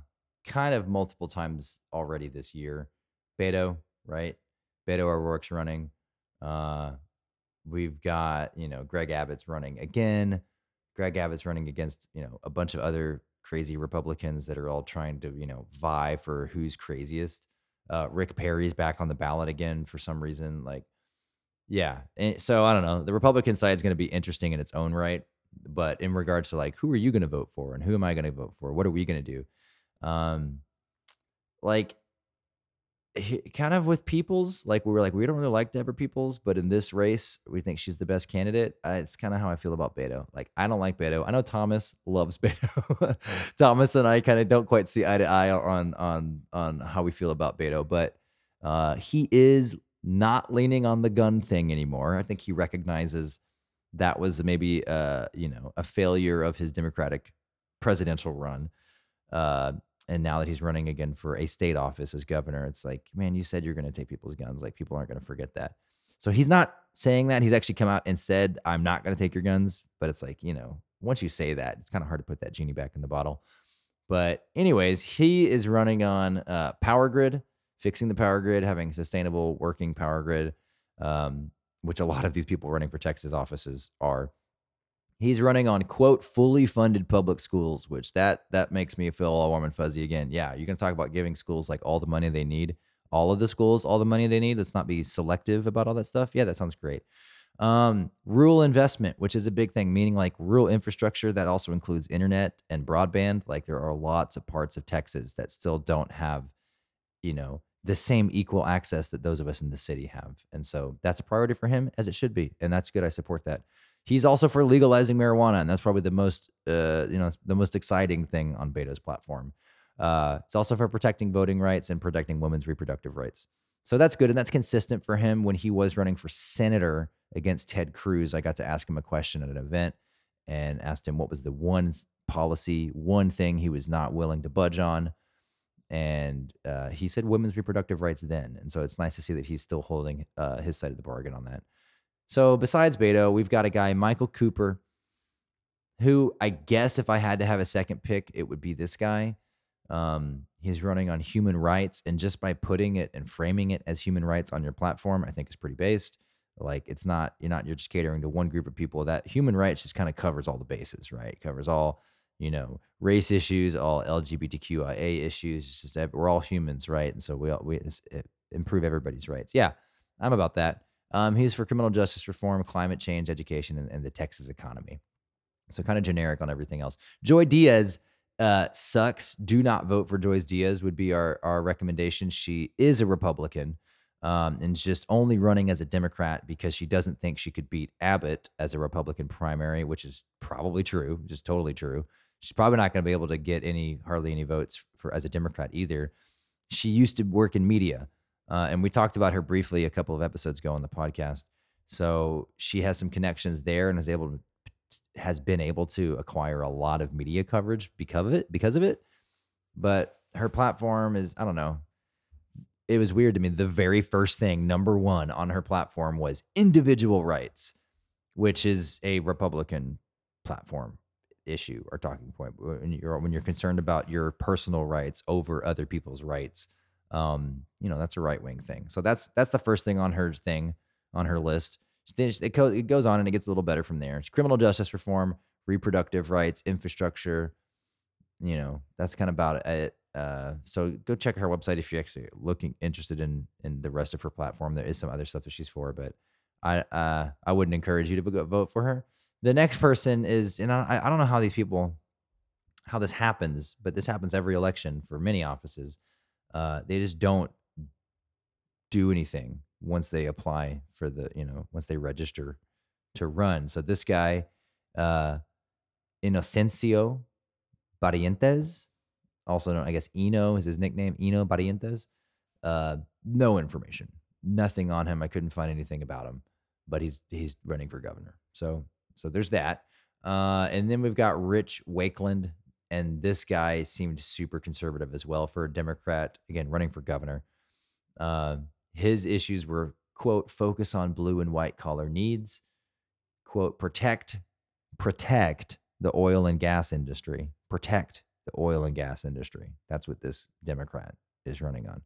kind of multiple times already this year. Beto, right? Beto O'Rourke's running. Uh we've got, you know, Greg Abbott's running again. Greg Abbott's running against, you know, a bunch of other crazy Republicans that are all trying to, you know, vie for who's craziest. Uh, Rick Perry's back on the ballot again for some reason. Like, yeah. And so I don't know. The Republican side is going to be interesting in its own right. But in regards to like, who are you going to vote for and who am I going to vote for? What are we going to do? Um, like, kind of with Peoples, like we were like, we don't really like Deborah Peoples, but in this race, we think she's the best candidate. Uh, it's kind of how I feel about Beto. Like, I don't like Beto. I know Thomas loves *laughs* Beto. Thomas and I kind of don't quite see eye to eye on on on how we feel about Beto, but uh, he is not leaning on the gun thing anymore. I think he recognizes that was maybe uh, you know a failure of his Democratic presidential run. Uh, and now that he's running again for a state office as governor, it's like, man, you said you're going to take people's guns. Like people aren't going to forget that. So he's not saying that. He's actually come out and said, I'm not going to take your guns. But it's like, you know, once you say that, it's kind of hard to put that genie back in the bottle. But anyways, he is running on uh, power grid fixing the power grid, having sustainable working power grid, um, which a lot of these people running for Texas offices are. He's running on quote fully funded public schools, which that that makes me feel all warm and fuzzy again. Yeah, you can talk about giving schools like all the money they need, all of the schools all the money they need. Let's not be selective about all that stuff. Yeah, that sounds great. Um, rural investment, which is a big thing, meaning like rural infrastructure that also includes internet and broadband. Like there are lots of parts of Texas that still don't have, you know, the same equal access that those of us in the city have. And so that's a priority for him, as it should be. And that's good. I support that. He's also for legalizing marijuana, and that's probably the most, uh, you know, the most exciting thing on Beto's platform. Uh, it's also for protecting voting rights and protecting women's reproductive rights. So that's good, and that's consistent for him. When he was running for senator against Ted Cruz, I got to ask him a question at an event and asked him what was the one policy, one thing he was not willing to budge on and uh, he said women's reproductive rights then, and so it's nice to see that he's still holding uh, his side of the bargain on that. So besides Beto, we've got a guy Michael Cooper, who I guess if I had to have a second pick, it would be this guy. Um, he's running on human rights, and just by putting it and framing it as human rights on your platform, I think is pretty based. Like it's not you're not you're just catering to one group of people. That human rights just kind of covers all the bases, right? It covers all you know, race issues, all LGBTQIA issues. Just we're all humans, right? And so we all, we improve everybody's rights. Yeah, I'm about that. Um, he's for criminal justice reform, climate change, education, and, and the Texas economy. So kind of generic on everything else. Joy Diaz uh, sucks. Do not vote for Joyce Diaz would be our our recommendation. She is a Republican. um, and just only running as a Democrat because she doesn't think she could beat Abbott as a Republican primary, which is probably true, just totally true. She's probably not going to be able to get any hardly any votes for as a Democrat either. She used to work in media, uh, and we talked about her briefly a couple of episodes ago on the podcast. So she has some connections there and is able to has been able to acquire a lot of media coverage because of it because of it. But her platform is I don't know it was weird to me. The very first thing, number one on her platform was individual rights, which is a Republican platform issue or talking point. When you're when you're concerned about your personal rights over other people's rights, um, you know that's a right wing thing. So that's that's the first thing on her thing on her list. It goes on and it gets a little better from there. It's criminal justice reform, reproductive rights, infrastructure. You know that's kind of about it. Uh, so go check her website if you're actually looking interested in in the rest of her platform. There is some other stuff that she's for, but I uh, I wouldn't encourage you to vote for her. The next person is, and I, I don't know how these people, how this happens, but this happens every election for many offices. Uh, they just don't do anything once they apply for the, you know, once they register to run. So this guy, uh, Inocencio Barrientos, also known, I guess, Eno is his nickname, Eno Barrientos. Uh, no information, nothing on him. I couldn't find anything about him, but he's he's running for governor. So so there's that. Uh, and then we've got Rich Wakeland, and this guy seemed super conservative as well for a Democrat. Again, running for governor. Uh, his issues were quote focus on blue and white collar needs, quote protect protect the oil and gas industry, protect the oil and gas industry. That's what this Democrat is running on.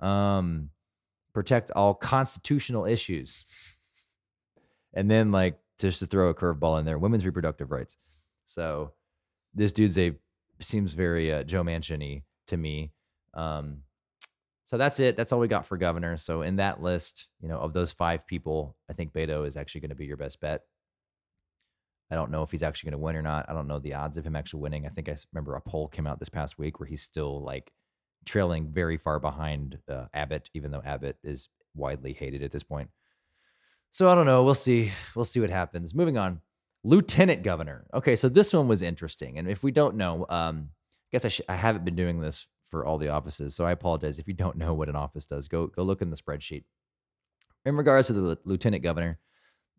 Um, protect all constitutional issues. And then, like, just to throw a curveball in there, women's reproductive rights. So this dude's a seems very uh, Joe Manchin to me. Um, so that's it. That's all we got for governor. So in that list, you know, of those five people, I think Beto is actually going to be your best bet. I don't know if he's actually going to win or not. I don't know the odds of him actually winning. I think I remember a poll came out this past week where he's still like trailing very far behind uh, Abbott, even though Abbott is widely hated at this point. So I don't know. We'll see. We'll see what happens. Moving on. Lieutenant governor. Okay, so this one was interesting. And if we don't know, um, I guess I, sh- I haven't been doing this for all the offices, so I apologize if you don't *laughs* know what an office does. Go go look in the spreadsheet. In regards to the lieutenant governor,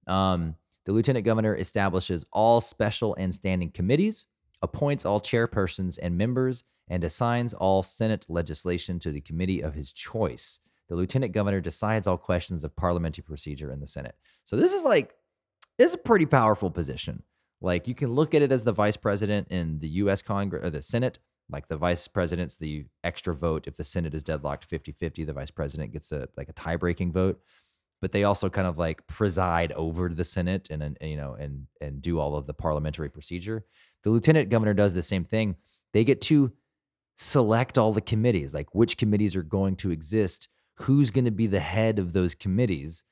um, the lieutenant governor establishes all special and standing committees, appoints all chairpersons and members, and assigns all Senate legislation to the committee of his choice. The lieutenant governor decides all questions of parliamentary procedure in the Senate. So this is like is a pretty powerful position. Like you can look at it as the vice president in the US Congress or the Senate, like the vice president's the extra vote if the Senate is deadlocked 50-50, the vice president gets a like a tie-breaking vote but they also kind of like preside over the Senate and, and you know and and do all of the parliamentary procedure. The lieutenant governor does the same thing. They get to select all the committees, like which committees are going to exist, who's going to be the head of those committees,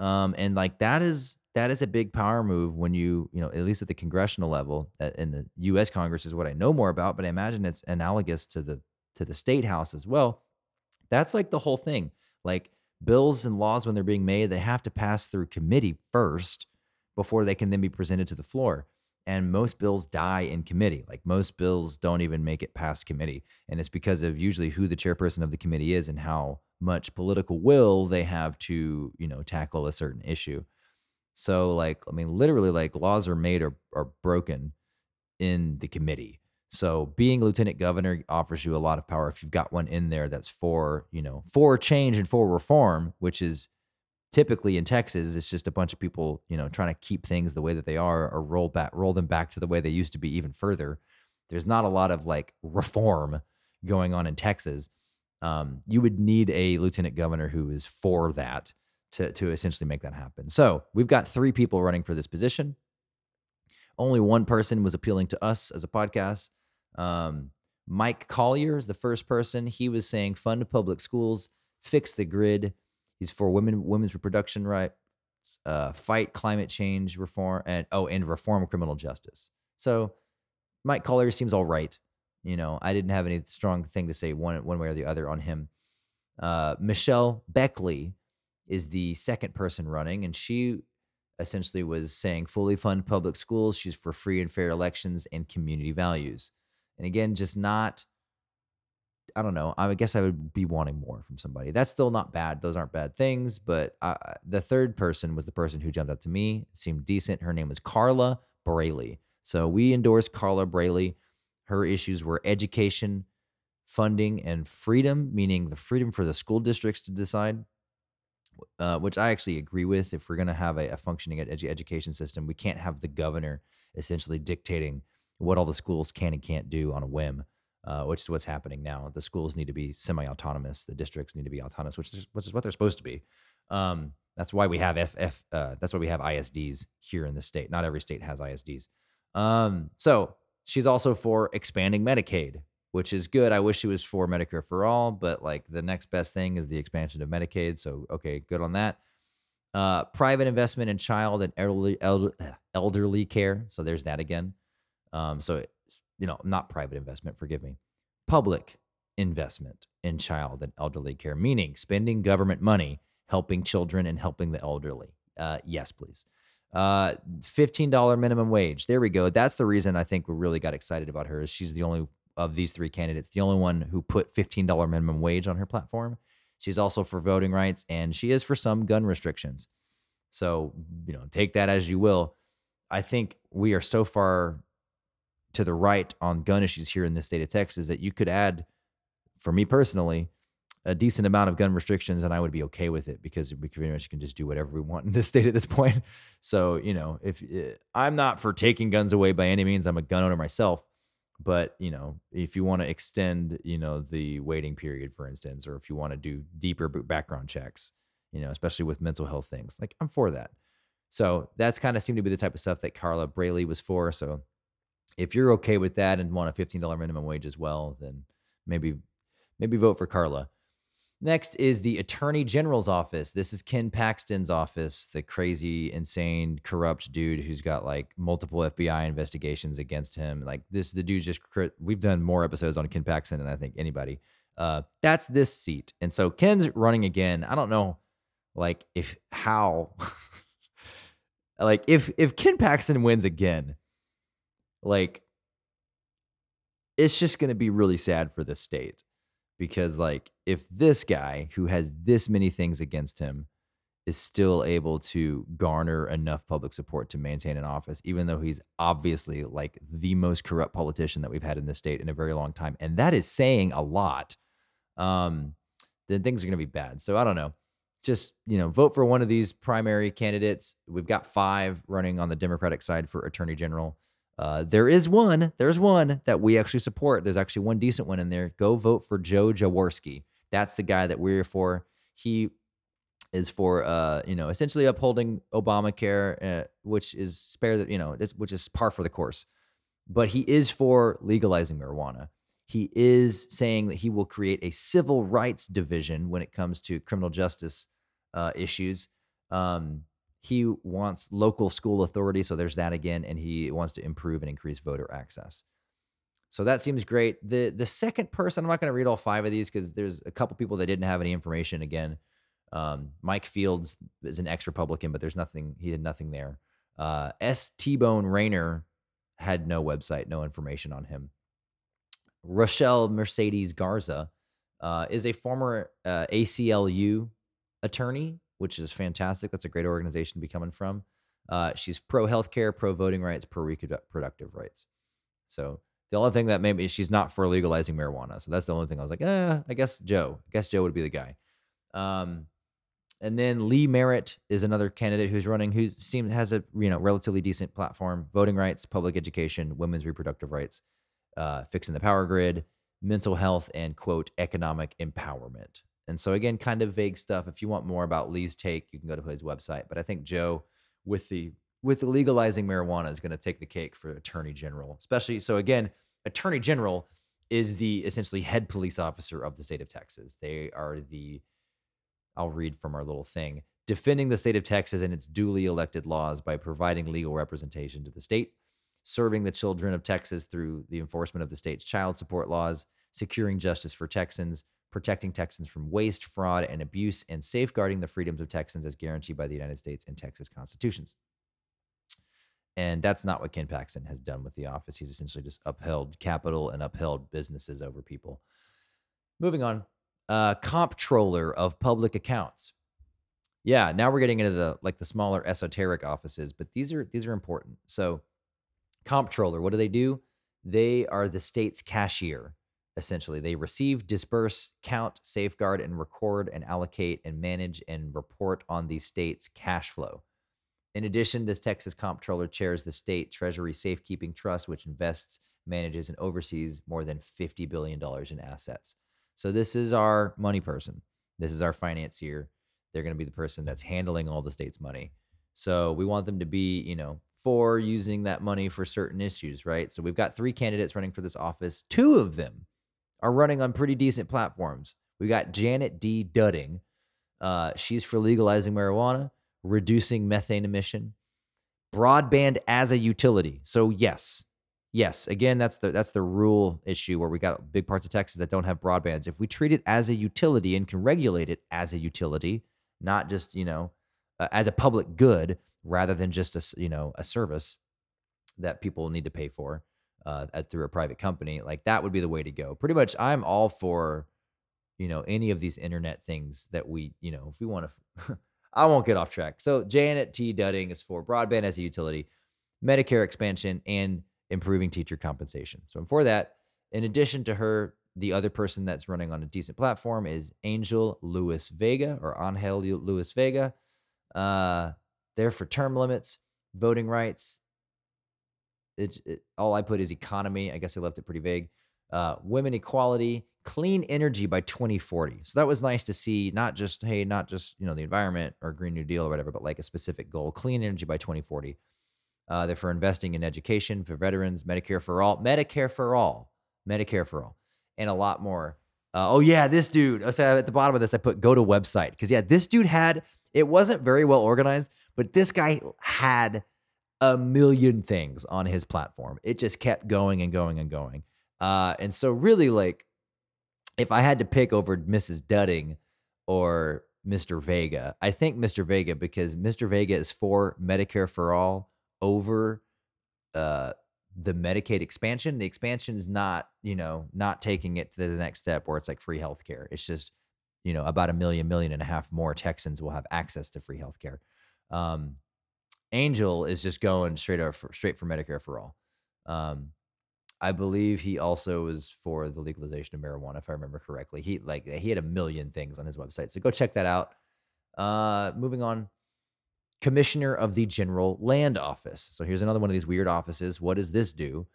um, and like that is that is a big power move when you you know at least at the congressional level in the U.S. Congress is what I know more about, but I imagine it's analogous to the to the state house as well. That's like the whole thing, like bills and laws when they're being made they have to pass through committee first before they can then be presented to the floor and most bills die in committee like most bills don't even make it past committee and it's because of usually who the chairperson of the committee is and how much political will they have to you know tackle a certain issue so like i mean literally like laws are made or are broken in the committee so being lieutenant governor offers you a lot of power if you've got one in there that's for, you know, for change and for reform, which is typically in Texas, it's just a bunch of people, you know, trying to keep things the way that they are or roll back roll them back to the way they used to be even further. There's not a lot of like reform going on in Texas. Um, you would need a lieutenant governor who is for that to to essentially make that happen. So we've got three people running for this position. Only one person was appealing to us as a podcast. Um, Mike Collier is the first person. He was saying fund public schools, fix the grid. He's for women women's reproduction rights, uh, fight climate change reform, and oh, and reform criminal justice. So Mike Collier seems all right. You know, I didn't have any strong thing to say one one way or the other on him. Uh, Michelle Beckley is the second person running, and she essentially was saying fully fund public schools. She's for free and fair elections and community values. And again, just not I don't know. I guess I would be wanting more from somebody. That's still not bad. Those aren't bad things. But uh, the third person was the person who jumped up to me. It seemed decent. Her name was Carla Brailey. So we endorsed Carla Brailey. Her issues were education, funding, and freedom, meaning the freedom for the school districts to decide. Uh, which I actually agree with. If we're going to have a, a functioning edu- education system, we can't have the governor essentially dictating what all the schools can and can't do on a whim uh, which is what's happening now. The schools need to be semi-autonomous. The districts need to be autonomous, which is which is what they're supposed to be. Um, that's why we have FF. Uh, that's why we have ISDs here in the state. Not every state has ISDs. Um, so she's also for expanding Medicaid, which is good. I wish she was for Medicare for all, but like the next best thing is the expansion of Medicaid. So okay, good on that. Uh, private investment in child and elderly elder, elderly care. So there's that again. Um, so you know, not private investment, forgive me, public investment in child and elderly care, meaning spending government money helping children and helping the elderly. Uh, yes, please. Uh, $15 minimum wage. There we go. That's the reason I think we really got excited about her is she's the only of these three candidates, the only one who put $15 minimum wage on her platform. She's also for voting rights and she is for some gun restrictions. So, you know, take that as you will. I think we are so far to the right on gun issues here in the state of Texas that you could add, for me personally, a decent amount of gun restrictions and I would be okay with it because we pretty much can just do whatever we want in this *laughs* state at this point. So, you know, if uh, I'm not for taking guns away by any means, I'm a gun owner myself. But, you know, if you want to extend, you know, the waiting period, for instance, or if you want to do deeper background checks, you know, especially with mental health things, like I'm for that. So that's kind of seemed to be the type of stuff that Carla Brailey was for. So if you're okay with that and want a $15 minimum wage as well, then maybe maybe vote for Carla. Next is the Attorney General's office. This is Ken Paxton's office, the crazy, insane, corrupt dude who's got like multiple FBI investigations against him. Like this, the dude just we've done more episodes on Ken Paxton than I think anybody. Uh, that's this seat, and so Ken's running again. I don't know, like if how, *laughs* like if if Ken Paxton wins again, like it's just going to be really sad for the state because like if this guy who has this many things against him is still able to garner enough public support to maintain an office even though he's obviously like the most corrupt politician that we've had in this state in a very long time and that is saying a lot um then things are going to be bad. So i don't know. Just you know vote for one of these primary candidates. We've got five running on the democratic side for attorney general uh, there is one. There's one that we actually support. There's actually one decent one in there. Go vote for Joe Jaworski. That's the guy that we're for. He is for uh, you know essentially upholding Obamacare, uh, which is spare the you know which is par for the course. But he is for legalizing marijuana. He is saying that he will create a civil rights division when it comes to criminal justice uh, issues. Um, he wants local school authority, so there's that again, and he wants to improve and increase voter access. So that seems great. The the second person, I'm not going to read all five of these because there's a couple people that didn't have any information. Again, um, Mike Fields is an ex-Republican, but there's nothing. He had nothing there. Uh, S. T. Bone Raynor had no website, no information on him. Rochelle Mercedes Garza uh, is a former uh, ACLU attorney which is fantastic. That's a great organization to be coming from. Uh, she's pro healthcare, pro voting rights, pro reproductive rights. So the only thing that maybe she's not for legalizing marijuana. So that's the only thing I was like, eh, I guess Joe. I guess Joe would be the guy. Um, and then Lee Merritt is another candidate who's running, who seems has a you know relatively decent platform: voting rights, public education, women's reproductive rights, uh, fixing the power grid, mental health, and quote economic empowerment. And so again, kind of vague stuff. If you want more about Lee's take, you can go to his website. But I think Joe, with the with legalizing marijuana, is going to take the cake for Attorney General, especially. So again, Attorney General is the essentially head police officer of the state of Texas. They are the I'll read from our little thing defending the state of Texas and its duly elected laws by providing legal representation to the state, serving the children of Texas through the enforcement of the state's child support laws, securing justice for Texans, protecting Texans from waste, fraud, and abuse, and safeguarding the freedoms of Texans as guaranteed by the United States and Texas constitutions. And that's not what Ken Paxton has done with the office. He's essentially just upheld capital and upheld businesses over people. Moving on, uh, comptroller of public accounts. Yeah, now we're getting into the like the smaller esoteric offices, but these are these are important. So, comptroller, what do they do? They are the state's cashier. Essentially, they receive, disperse, count, safeguard, and record and allocate and manage and report on the state's cash flow. In addition, this Texas comptroller chairs the state treasury safekeeping trust, which invests, manages, and oversees more than $50 billion in assets. So, this is our money person. This is our financier. They're going to be the person that's handling all the state's money. So, we want them to be, you know, for using that money for certain issues, right? So, we've got three candidates running for this office. Two of them are running on pretty decent platforms. We got Janet T. Dudding. Uh, she's for legalizing marijuana reducing methane emission, broadband as a utility. So yes, yes, again, that's the that's the rule issue where we got big parts of Texas that don't have broadbands. If we treat it as a utility and can regulate it as a utility, not just you know uh, as a public good rather than just a you know a service that people need to pay for uh, as through a private company, like that would be the way to go. Pretty much, I'm all for you know any of these internet things that we you know if we want to *laughs* I won't get off track. So Janet T. Dudding is for broadband as a utility, Medicare expansion, and improving teacher compensation. So I'm for that. In addition to her, the other person that's running on a decent platform is Angel Luis Vega or Angel Luis Vega. Uh, they're for term limits, voting rights. It, it, all I put is economy. I guess I left it pretty vague. Uh, women equality, clean energy by 2040. So that was nice to see, not just, hey, not just, you know, the environment or Green New Deal or whatever, but like a specific goal, clean energy by 2040. Uh, they're for investing in education for veterans, Medicare for all, Medicare for all, Medicare for all, and a lot more. Uh, oh yeah, this dude. So at the bottom of this, I put go to website because yeah, this dude had. It wasn't very well organized, but this guy had a million things on his platform. It just kept going and going and going. Uh, and so really, like if I had to pick over Mrs. Dudding or Mr. Vega, I think Mr. Vega because Mr. Vega is for Medicare for all over uh, the Medicaid expansion. The expansion is not, you know, not taking it to the next step where it's like free healthcare. It's just, you know, about a million, million and a half more Texans will have access to free healthcare. Um, Angel is just going straight for, straight for Medicare for all. Um, I believe he also was for the legalization of marijuana, if I remember correctly. He like he had a million things on his website, so go check that out. Uh, moving on, commissioner of the General Land Office. So here's another one of these weird offices. What does this do?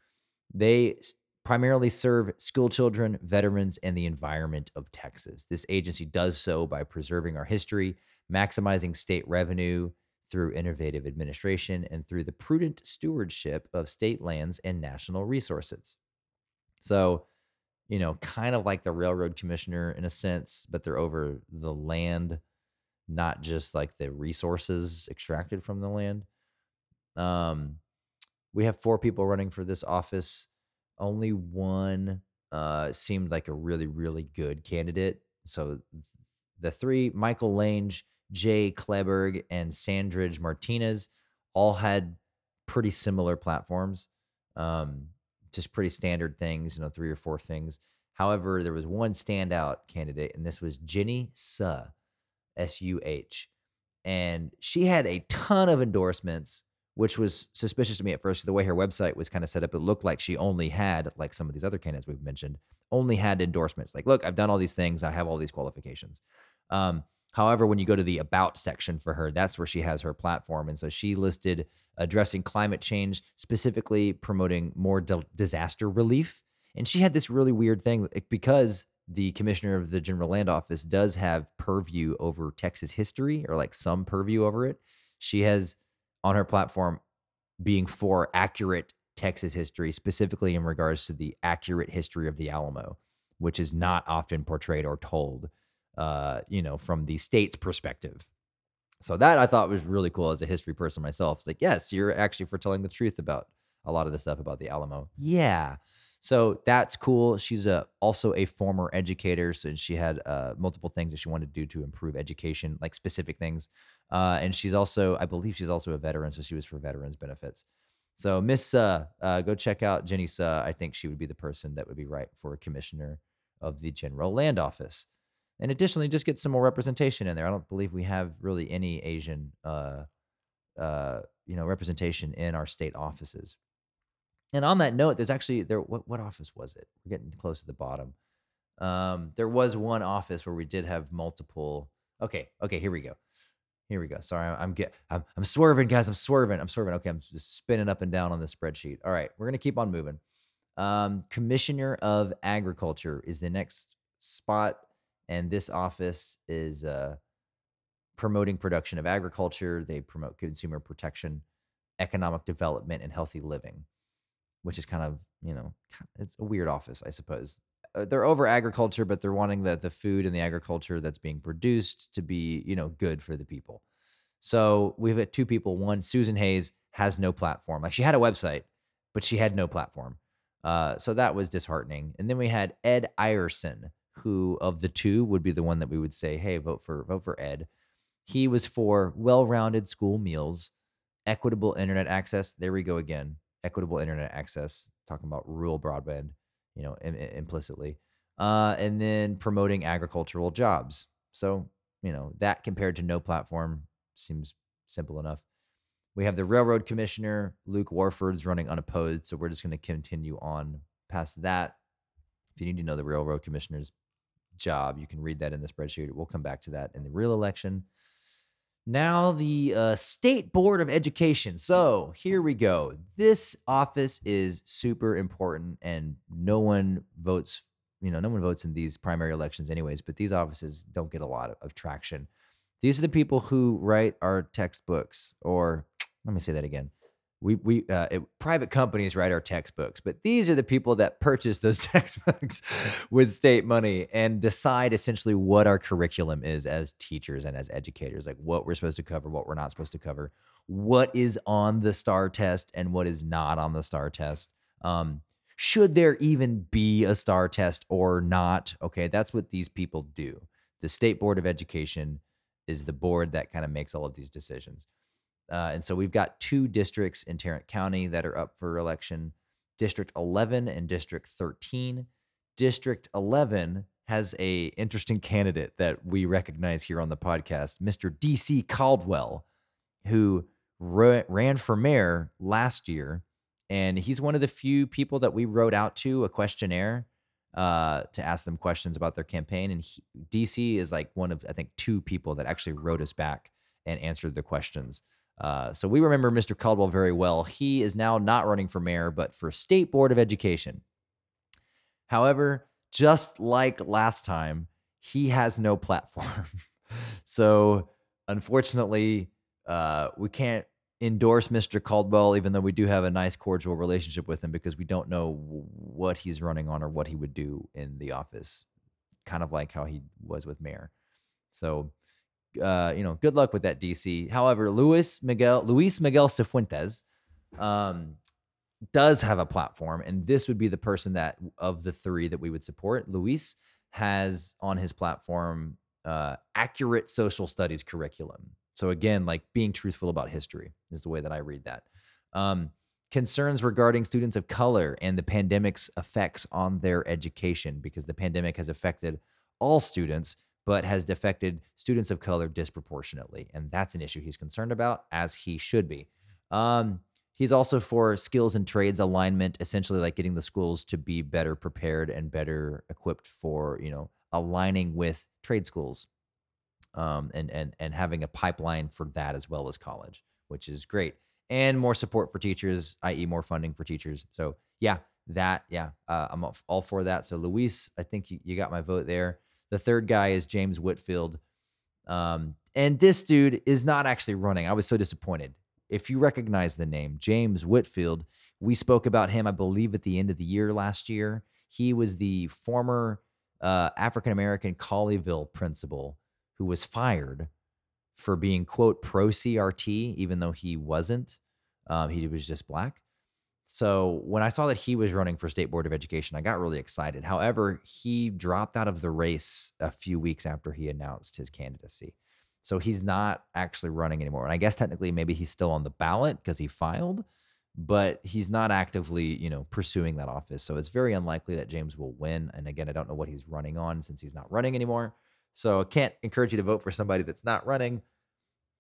They primarily serve school children, veterans, and the environment of Texas. This agency does so by preserving our history, maximizing state revenue, through innovative administration and through the prudent stewardship of state lands and national resources. So, you know, kind of like the railroad commissioner in a sense, but they're over the land, not just like the resources extracted from the land. Um, we have four people running for this office. Only one uh, seemed like a really, really good candidate. So the three, Michael Lange, Jay Kleberg and Sandragrace Martinez all had pretty similar platforms, um, just pretty standard things, you know, three or four things. However, there was one standout candidate, and this was Jinny Suh, S U H. And she had a ton of endorsements, which was suspicious to me at first. The way her website was kind of set up, it looked like she only had, like some of these other candidates we've mentioned, only had endorsements. Like, look, I've done all these things, I have all these qualifications. Um, However, when you go to the about section for her, that's where she has her platform. And so she listed addressing climate change, specifically promoting more disaster relief. And she had this really weird thing eh, because the commissioner of the General Land Office does have purview over Texas history or like some purview over it. She has on her platform being for accurate Texas history, specifically in regards to the accurate history of the Alamo, which is not often portrayed or told uh, you know, from the state's perspective. So that I thought was really cool as a history person myself. It's like, yes, you're actually for telling the truth about a lot of the stuff about the Alamo. Yeah. So that's cool. She's a also a former educator, so she had uh, multiple things that she wanted to do to improve education, like specific things. Uh, and she's also, I believe, she's also a veteran, so she was for veterans benefits. So Miss uh, uh, go check out Jinny Suh. I think she would be the person that would be right for a commissioner of the General Land Office. And additionally, just get some more representation in there. I don't believe we have really any Asian, uh, uh, you know, representation in our state offices. And on that note, there's actually there. What what office was it? We're getting close to the bottom. Um, there was one office where we did have multiple. Okay, okay, here we go. Here we go. Sorry, I'm get I'm, I'm swerving, guys. I'm swerving. I'm swerving. Okay, I'm just spinning up and down on the spreadsheet. All right, we're gonna keep on moving. Um, Commissioner of Agriculture is the next spot, and this office is uh, promoting production of agriculture. They promote consumer protection, economic development, and healthy living, which is kind of you know it's a weird office, I suppose. Uh, they're over agriculture, but they're wanting the the food and the agriculture that's being produced to be you know good for the people. So we've got two people. One, Susan Hays has no platform. Like she had a website, but she had no platform. Uh, so that was disheartening. And then we had Ed Ireson, who of the two would be the one that we would say, hey, vote for vote for Ed. He was for well-rounded school meals, equitable internet access. There we go again. Equitable internet access, talking about rural broadband, you know, Im- implicitly. Uh, and then promoting agricultural jobs. So, you know, that compared to no platform seems simple enough. We have the railroad commissioner, Luke Warford's running unopposed. So we're just going to continue on past that. If you need to know the railroad commissioner's job, you can read that in the spreadsheet. We'll come back to that in the real election. Now, the uh, State Board of Education. So here we go. This office is super important, and no one votes. You know, no one votes in these primary elections, anyways. But these offices don't get a lot of, of traction. These are the people who write our textbooks, or let me say that again. We we uh, it, private companies write our textbooks, but these are the people that purchase those *laughs* textbooks with state money and decide essentially what our curriculum is as teachers and as educators, like what we're supposed to cover, what we're not supposed to cover, what is on the STAAR test and what is not on the STAAR test. Um, should there even be a STAAR test or not? Okay, that's what these people do. The State Board of Education is the board that kind of makes all of these decisions. Uh, and so we've got two districts in Tarrant County that are up for election District 11 and District 13. District 11 has a interesting candidate that we recognize here on the podcast, Mr. DC Caldwell, who ran for mayor last year. And he's one of the few people that we wrote out to a questionnaire uh, to ask them questions about their campaign. And he, DC is like one of, I think, two people that actually wrote us back and answered the questions. Uh, so we remember Mr. Caldwell very well. He is now not running for mayor, but for State Board of Education. However, just like last time, he has no platform. *laughs* so unfortunately, uh, we can't endorse Mr. Caldwell, even though we do have a nice, cordial relationship with him because we don't know what he's running on or what he would do in the office, kind of like how he was with mayor. So uh, you know, good luck with that DC. However, Luis Miguel Luis Miguel Cifuentes um, does have a platform, and this would be the person that of the three that we would support. Luis has on his platform uh, accurate social studies curriculum. So again, like being truthful about history is the way that I read that. Um, concerns regarding students of color and the pandemic's effects on their education, because the pandemic has affected all students but has affected students of color disproportionately. And that's an issue he's concerned about, as he should be. Um, he's also for skills and trades alignment, essentially like getting the schools to be better prepared and better equipped for, you know, aligning with trade schools um, and, and, and having a pipeline for that as well as college, which is great. And more support for teachers, i.e., more funding for teachers. So, yeah, that, yeah, uh, I'm all for that. So, Luis, I think you, you got my vote there. The third guy is James Whitfield. Um, and this dude is not actually running. I was so disappointed. If you recognize the name, James Whitfield, we spoke about him, I believe, at the end of the year last year. He was the former uh, African American Colleyville principal who was fired for being, quote, pro CRT, even though he wasn't. Um, he was just black. So when I saw that he was running for state board of education, I got really excited. However, he dropped out of the race a few weeks after he announced his candidacy. So he's not actually running anymore. And I guess technically maybe he's still on the ballot because he filed, but he's not actively, you know, pursuing that office. So it's very unlikely that James will win. And again, I don't know what he's running on since he's not running anymore. So I can't encourage you to vote for somebody that's not running,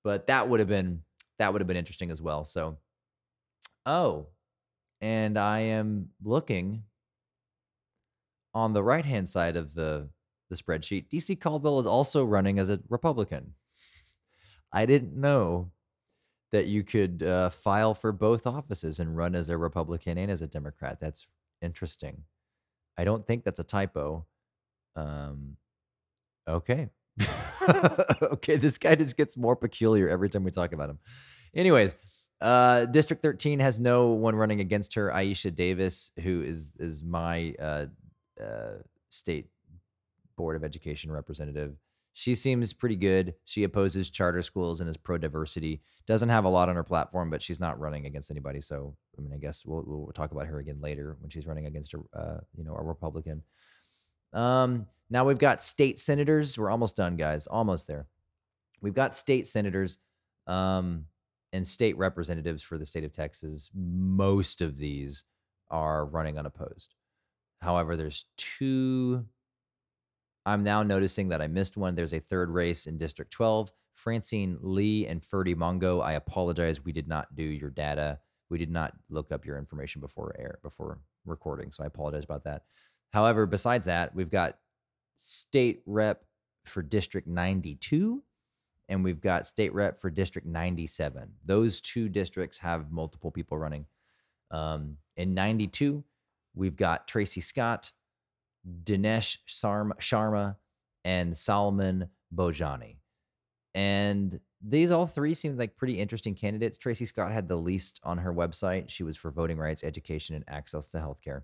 but that would have been that would have been interesting as well. So oh, and I am looking on the right hand side of the the spreadsheet. DC Caldwell is also running as a Republican. I didn't know that you could uh, file for both offices and run as a Republican and as a Democrat. That's interesting. I don't think that's a typo. Um, okay. *laughs* *laughs* okay, this guy just gets more peculiar every time we talk about him. Anyways, uh, District 13 has no one running against her. Aisha Davis, who is is my uh, uh, state board of education representative. She seems pretty good. She opposes charter schools and is pro diversity. Doesn't have a lot on her platform, but she's not running against anybody. So I mean, I guess we'll we'll talk about her again later when she's running against a uh, you know a Republican. Um, now we've got state senators. We're almost done, guys. Almost there. We've got state senators. Um, and state representatives for the state of Texas, most of these are running unopposed. However, there's two. I'm now noticing that I missed one. There's a third race in District 12. Francine Lee and Ferdy Mongo. I apologize. We did not do your data. We did not look up your information before air before recording. So I apologize about that. However, besides that, we've got state rep for District 92 and we've got state rep for District 97. Those two districts have multiple people running. Um, in 92, we've got Tracy Scott, Dinesh Sharma, and Solomon Bhojani. And these all three seemed like pretty interesting candidates. Tracy Scott had the least on her website. She was for voting rights, education, and access to healthcare.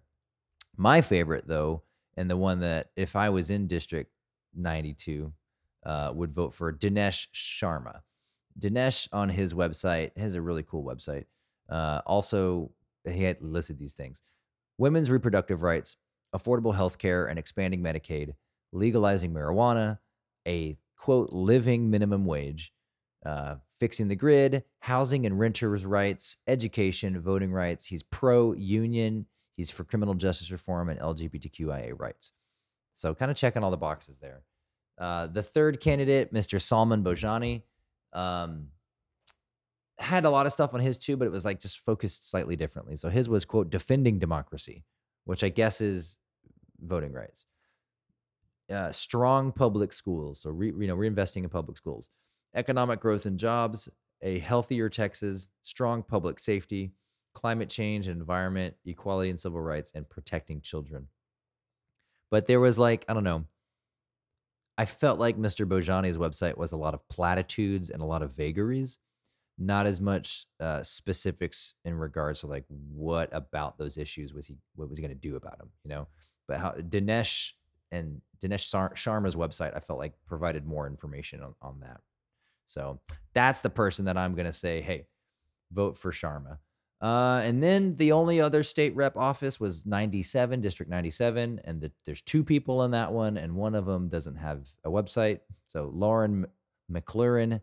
My favorite, though, and the one that if I was in District 92, uh, would vote for Dinesh Sharma. Dinesh on his website has a really cool website. Uh, also, he had listed these things women's reproductive rights, affordable health care and expanding Medicaid, legalizing marijuana, a quote, living minimum wage, uh, fixing the grid, housing and renters' rights, education, voting rights. He's pro union. He's for criminal justice reform and LGBTQIA rights. So, kind of checking all the boxes there. Uh, the third candidate, Mr. Salman Bhojani, um, had a lot of stuff on his too, but it was like just focused slightly differently. So his was quote defending democracy, which I guess is voting rights. Uh, strong public schools, so re, you know reinvesting in public schools, economic growth and jobs, a healthier Texas, strong public safety, climate change and environment, equality and civil rights, and protecting children. But there was like I don't know I felt like Mr. Bhojani's website was a lot of platitudes and a lot of vagaries, not as much uh, specifics in regards to like what about those issues was he what was he going to do about them, you know? But how Dinesh and Dinesh Sharma's website, I felt like provided more information on, on that. So that's the person that I'm going to say, hey, vote for Sharma. Uh, and then the only other state rep office was 97, District 97. And the, there's two people in that one, and one of them doesn't have a website. So Lauren McLaurin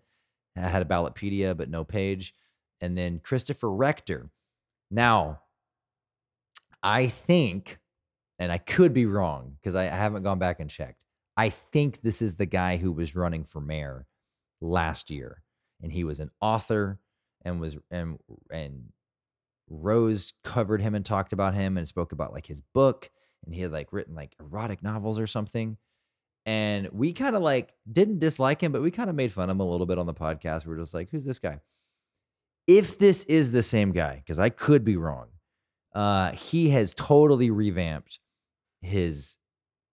had a Ballotpedia, but no page. And then Christopher Rector. Now, I think, and I could be wrong because I, I haven't gone back and checked. I think this is the guy who was running for mayor last year. And he was an author and was and and Rose covered him and talked about him and spoke about like his book and he had like written like erotic novels or something. And we kind of like didn't dislike him, but we kind of made fun of him a little bit on the podcast. We are just like, who's this guy? If this is the same guy, because I could be wrong, uh, he has totally revamped his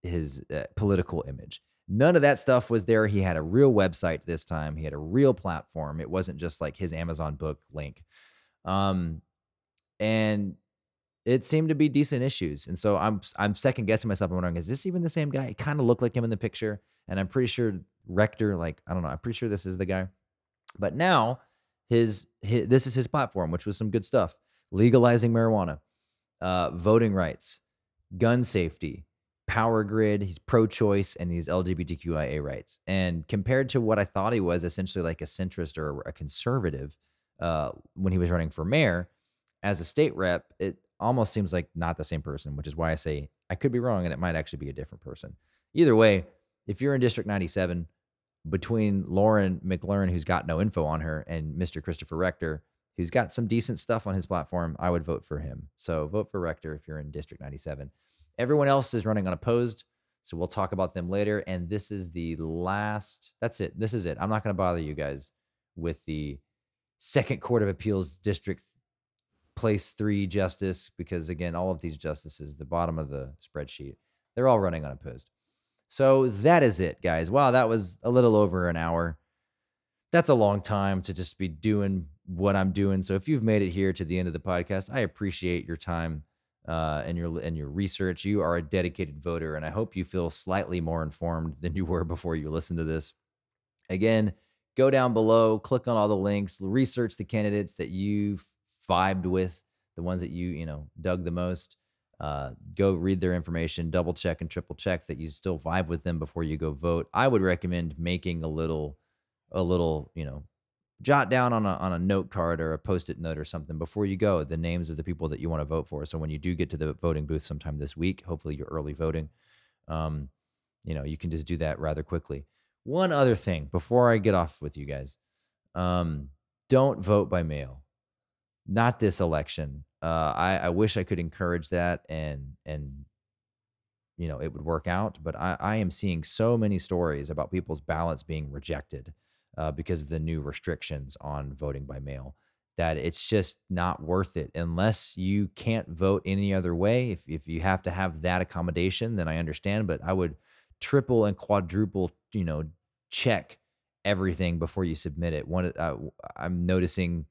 his uh, political image. None of that stuff was there. He had a real website this time. He had a real platform. It wasn't just like his Amazon book link. Um, and it seemed to be decent issues. And so I'm I'm second guessing myself. I'm wondering, is this even the same guy? It kind of looked like him in the picture, and I'm pretty sure Rector, like I don't know, I'm pretty sure this is the guy. But now his, his this is his platform, which was some good stuff. legalizing marijuana, uh, voting rights, gun safety, power grid. He's pro choice and he's LGBTQIA rights. And compared to what I thought he was, essentially like a centrist or a conservative uh, when he was running for mayor, as a state rep, it almost seems like not the same person, which is why I say I could be wrong and it might actually be a different person. Either way, if you're in District 97, between Lauren McLaurin, who's got no info on her, and Mr. Christopher Rector, who's got some decent stuff on his platform, I would vote for him. So vote for Rector if you're in District 97. Everyone else is running unopposed. So we'll talk about them later. And this is the last, that's it. This is it. I'm not going to bother you guys with the Second Court of Appeals District Place Three Justice, because again, all of these justices, the bottom of the spreadsheet, they're all running unopposed. So that is it, guys. Wow, that was a little over an hour. That's a long time to just be doing what I'm doing. So if you've made it here to the end of the podcast, I appreciate your time uh, and your and your research. You are a dedicated voter, and I hope you feel slightly more informed than you were before you listened to this. Again, go down below, click on all the links, research the candidates that you vibed with, the ones that you you know dug the most. Uh, go read their information, double check and triple check that you still vibe with them before you go vote. I would recommend making a little, a little, you know, jot down on a on a note card or a post-it note or something before you go the names of the people that you want to vote for. So when you do get to the voting booth sometime this week, hopefully you're early voting, um, you know, you can just do that rather quickly. One other thing before I get off with you guys, um, don't vote by mail. Not this election. Uh, I, I wish I could encourage that and and you know it would work out, but I, I am seeing so many stories about people's ballots being rejected uh, because of the new restrictions on voting by mail that it's just not worth it unless you can't vote any other way. If, if you have to have that accommodation, then I understand, but I would triple and quadruple, you know, check everything before you submit it. One, uh, I'm noticing,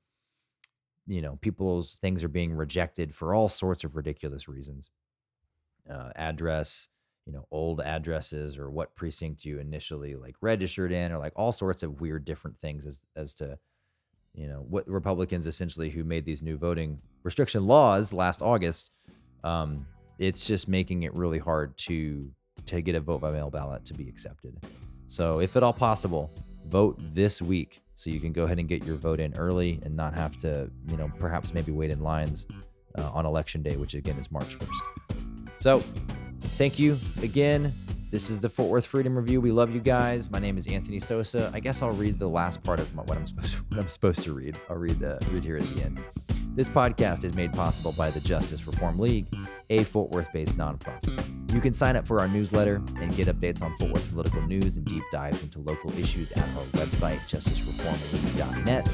you know, people's things are being rejected for all sorts of ridiculous reasons. Uh, address, you know old addresses or what precinct you initially like registered in or like all sorts of weird different things as as to you know what republicans essentially who made these new voting restriction laws last august um it's just making it really hard to to get a vote by mail ballot to be accepted so if at all possible vote this week so you can go ahead and get your vote in early and not have to you know perhaps maybe wait in lines uh, on election day which again is march 1st so Thank you again. This is the Fort Worth Freedom Review. We love you guys. My name is Anthony Sosa. I guess I'll read the last part of what I'm supposed to, *laughs* what I'm supposed to read. I'll read the read here at the end. This podcast is made possible by the Justice Reform League, a Fort Worth-based nonprofit. You can sign up for our newsletter and get updates on Fort Worth political news and deep dives into local issues at our website, justicereformleague.net.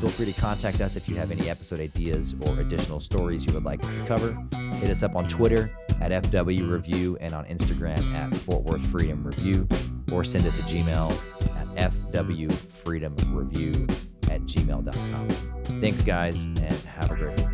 Feel free to contact us if you have any episode ideas or additional stories you would like us to cover. Hit us up on Twitter at FW Review and on Instagram at Fort Worth Freedom Review, or send us a Gmail at FW Freedom Review at gmail.com. Thanks, guys, and have a great day.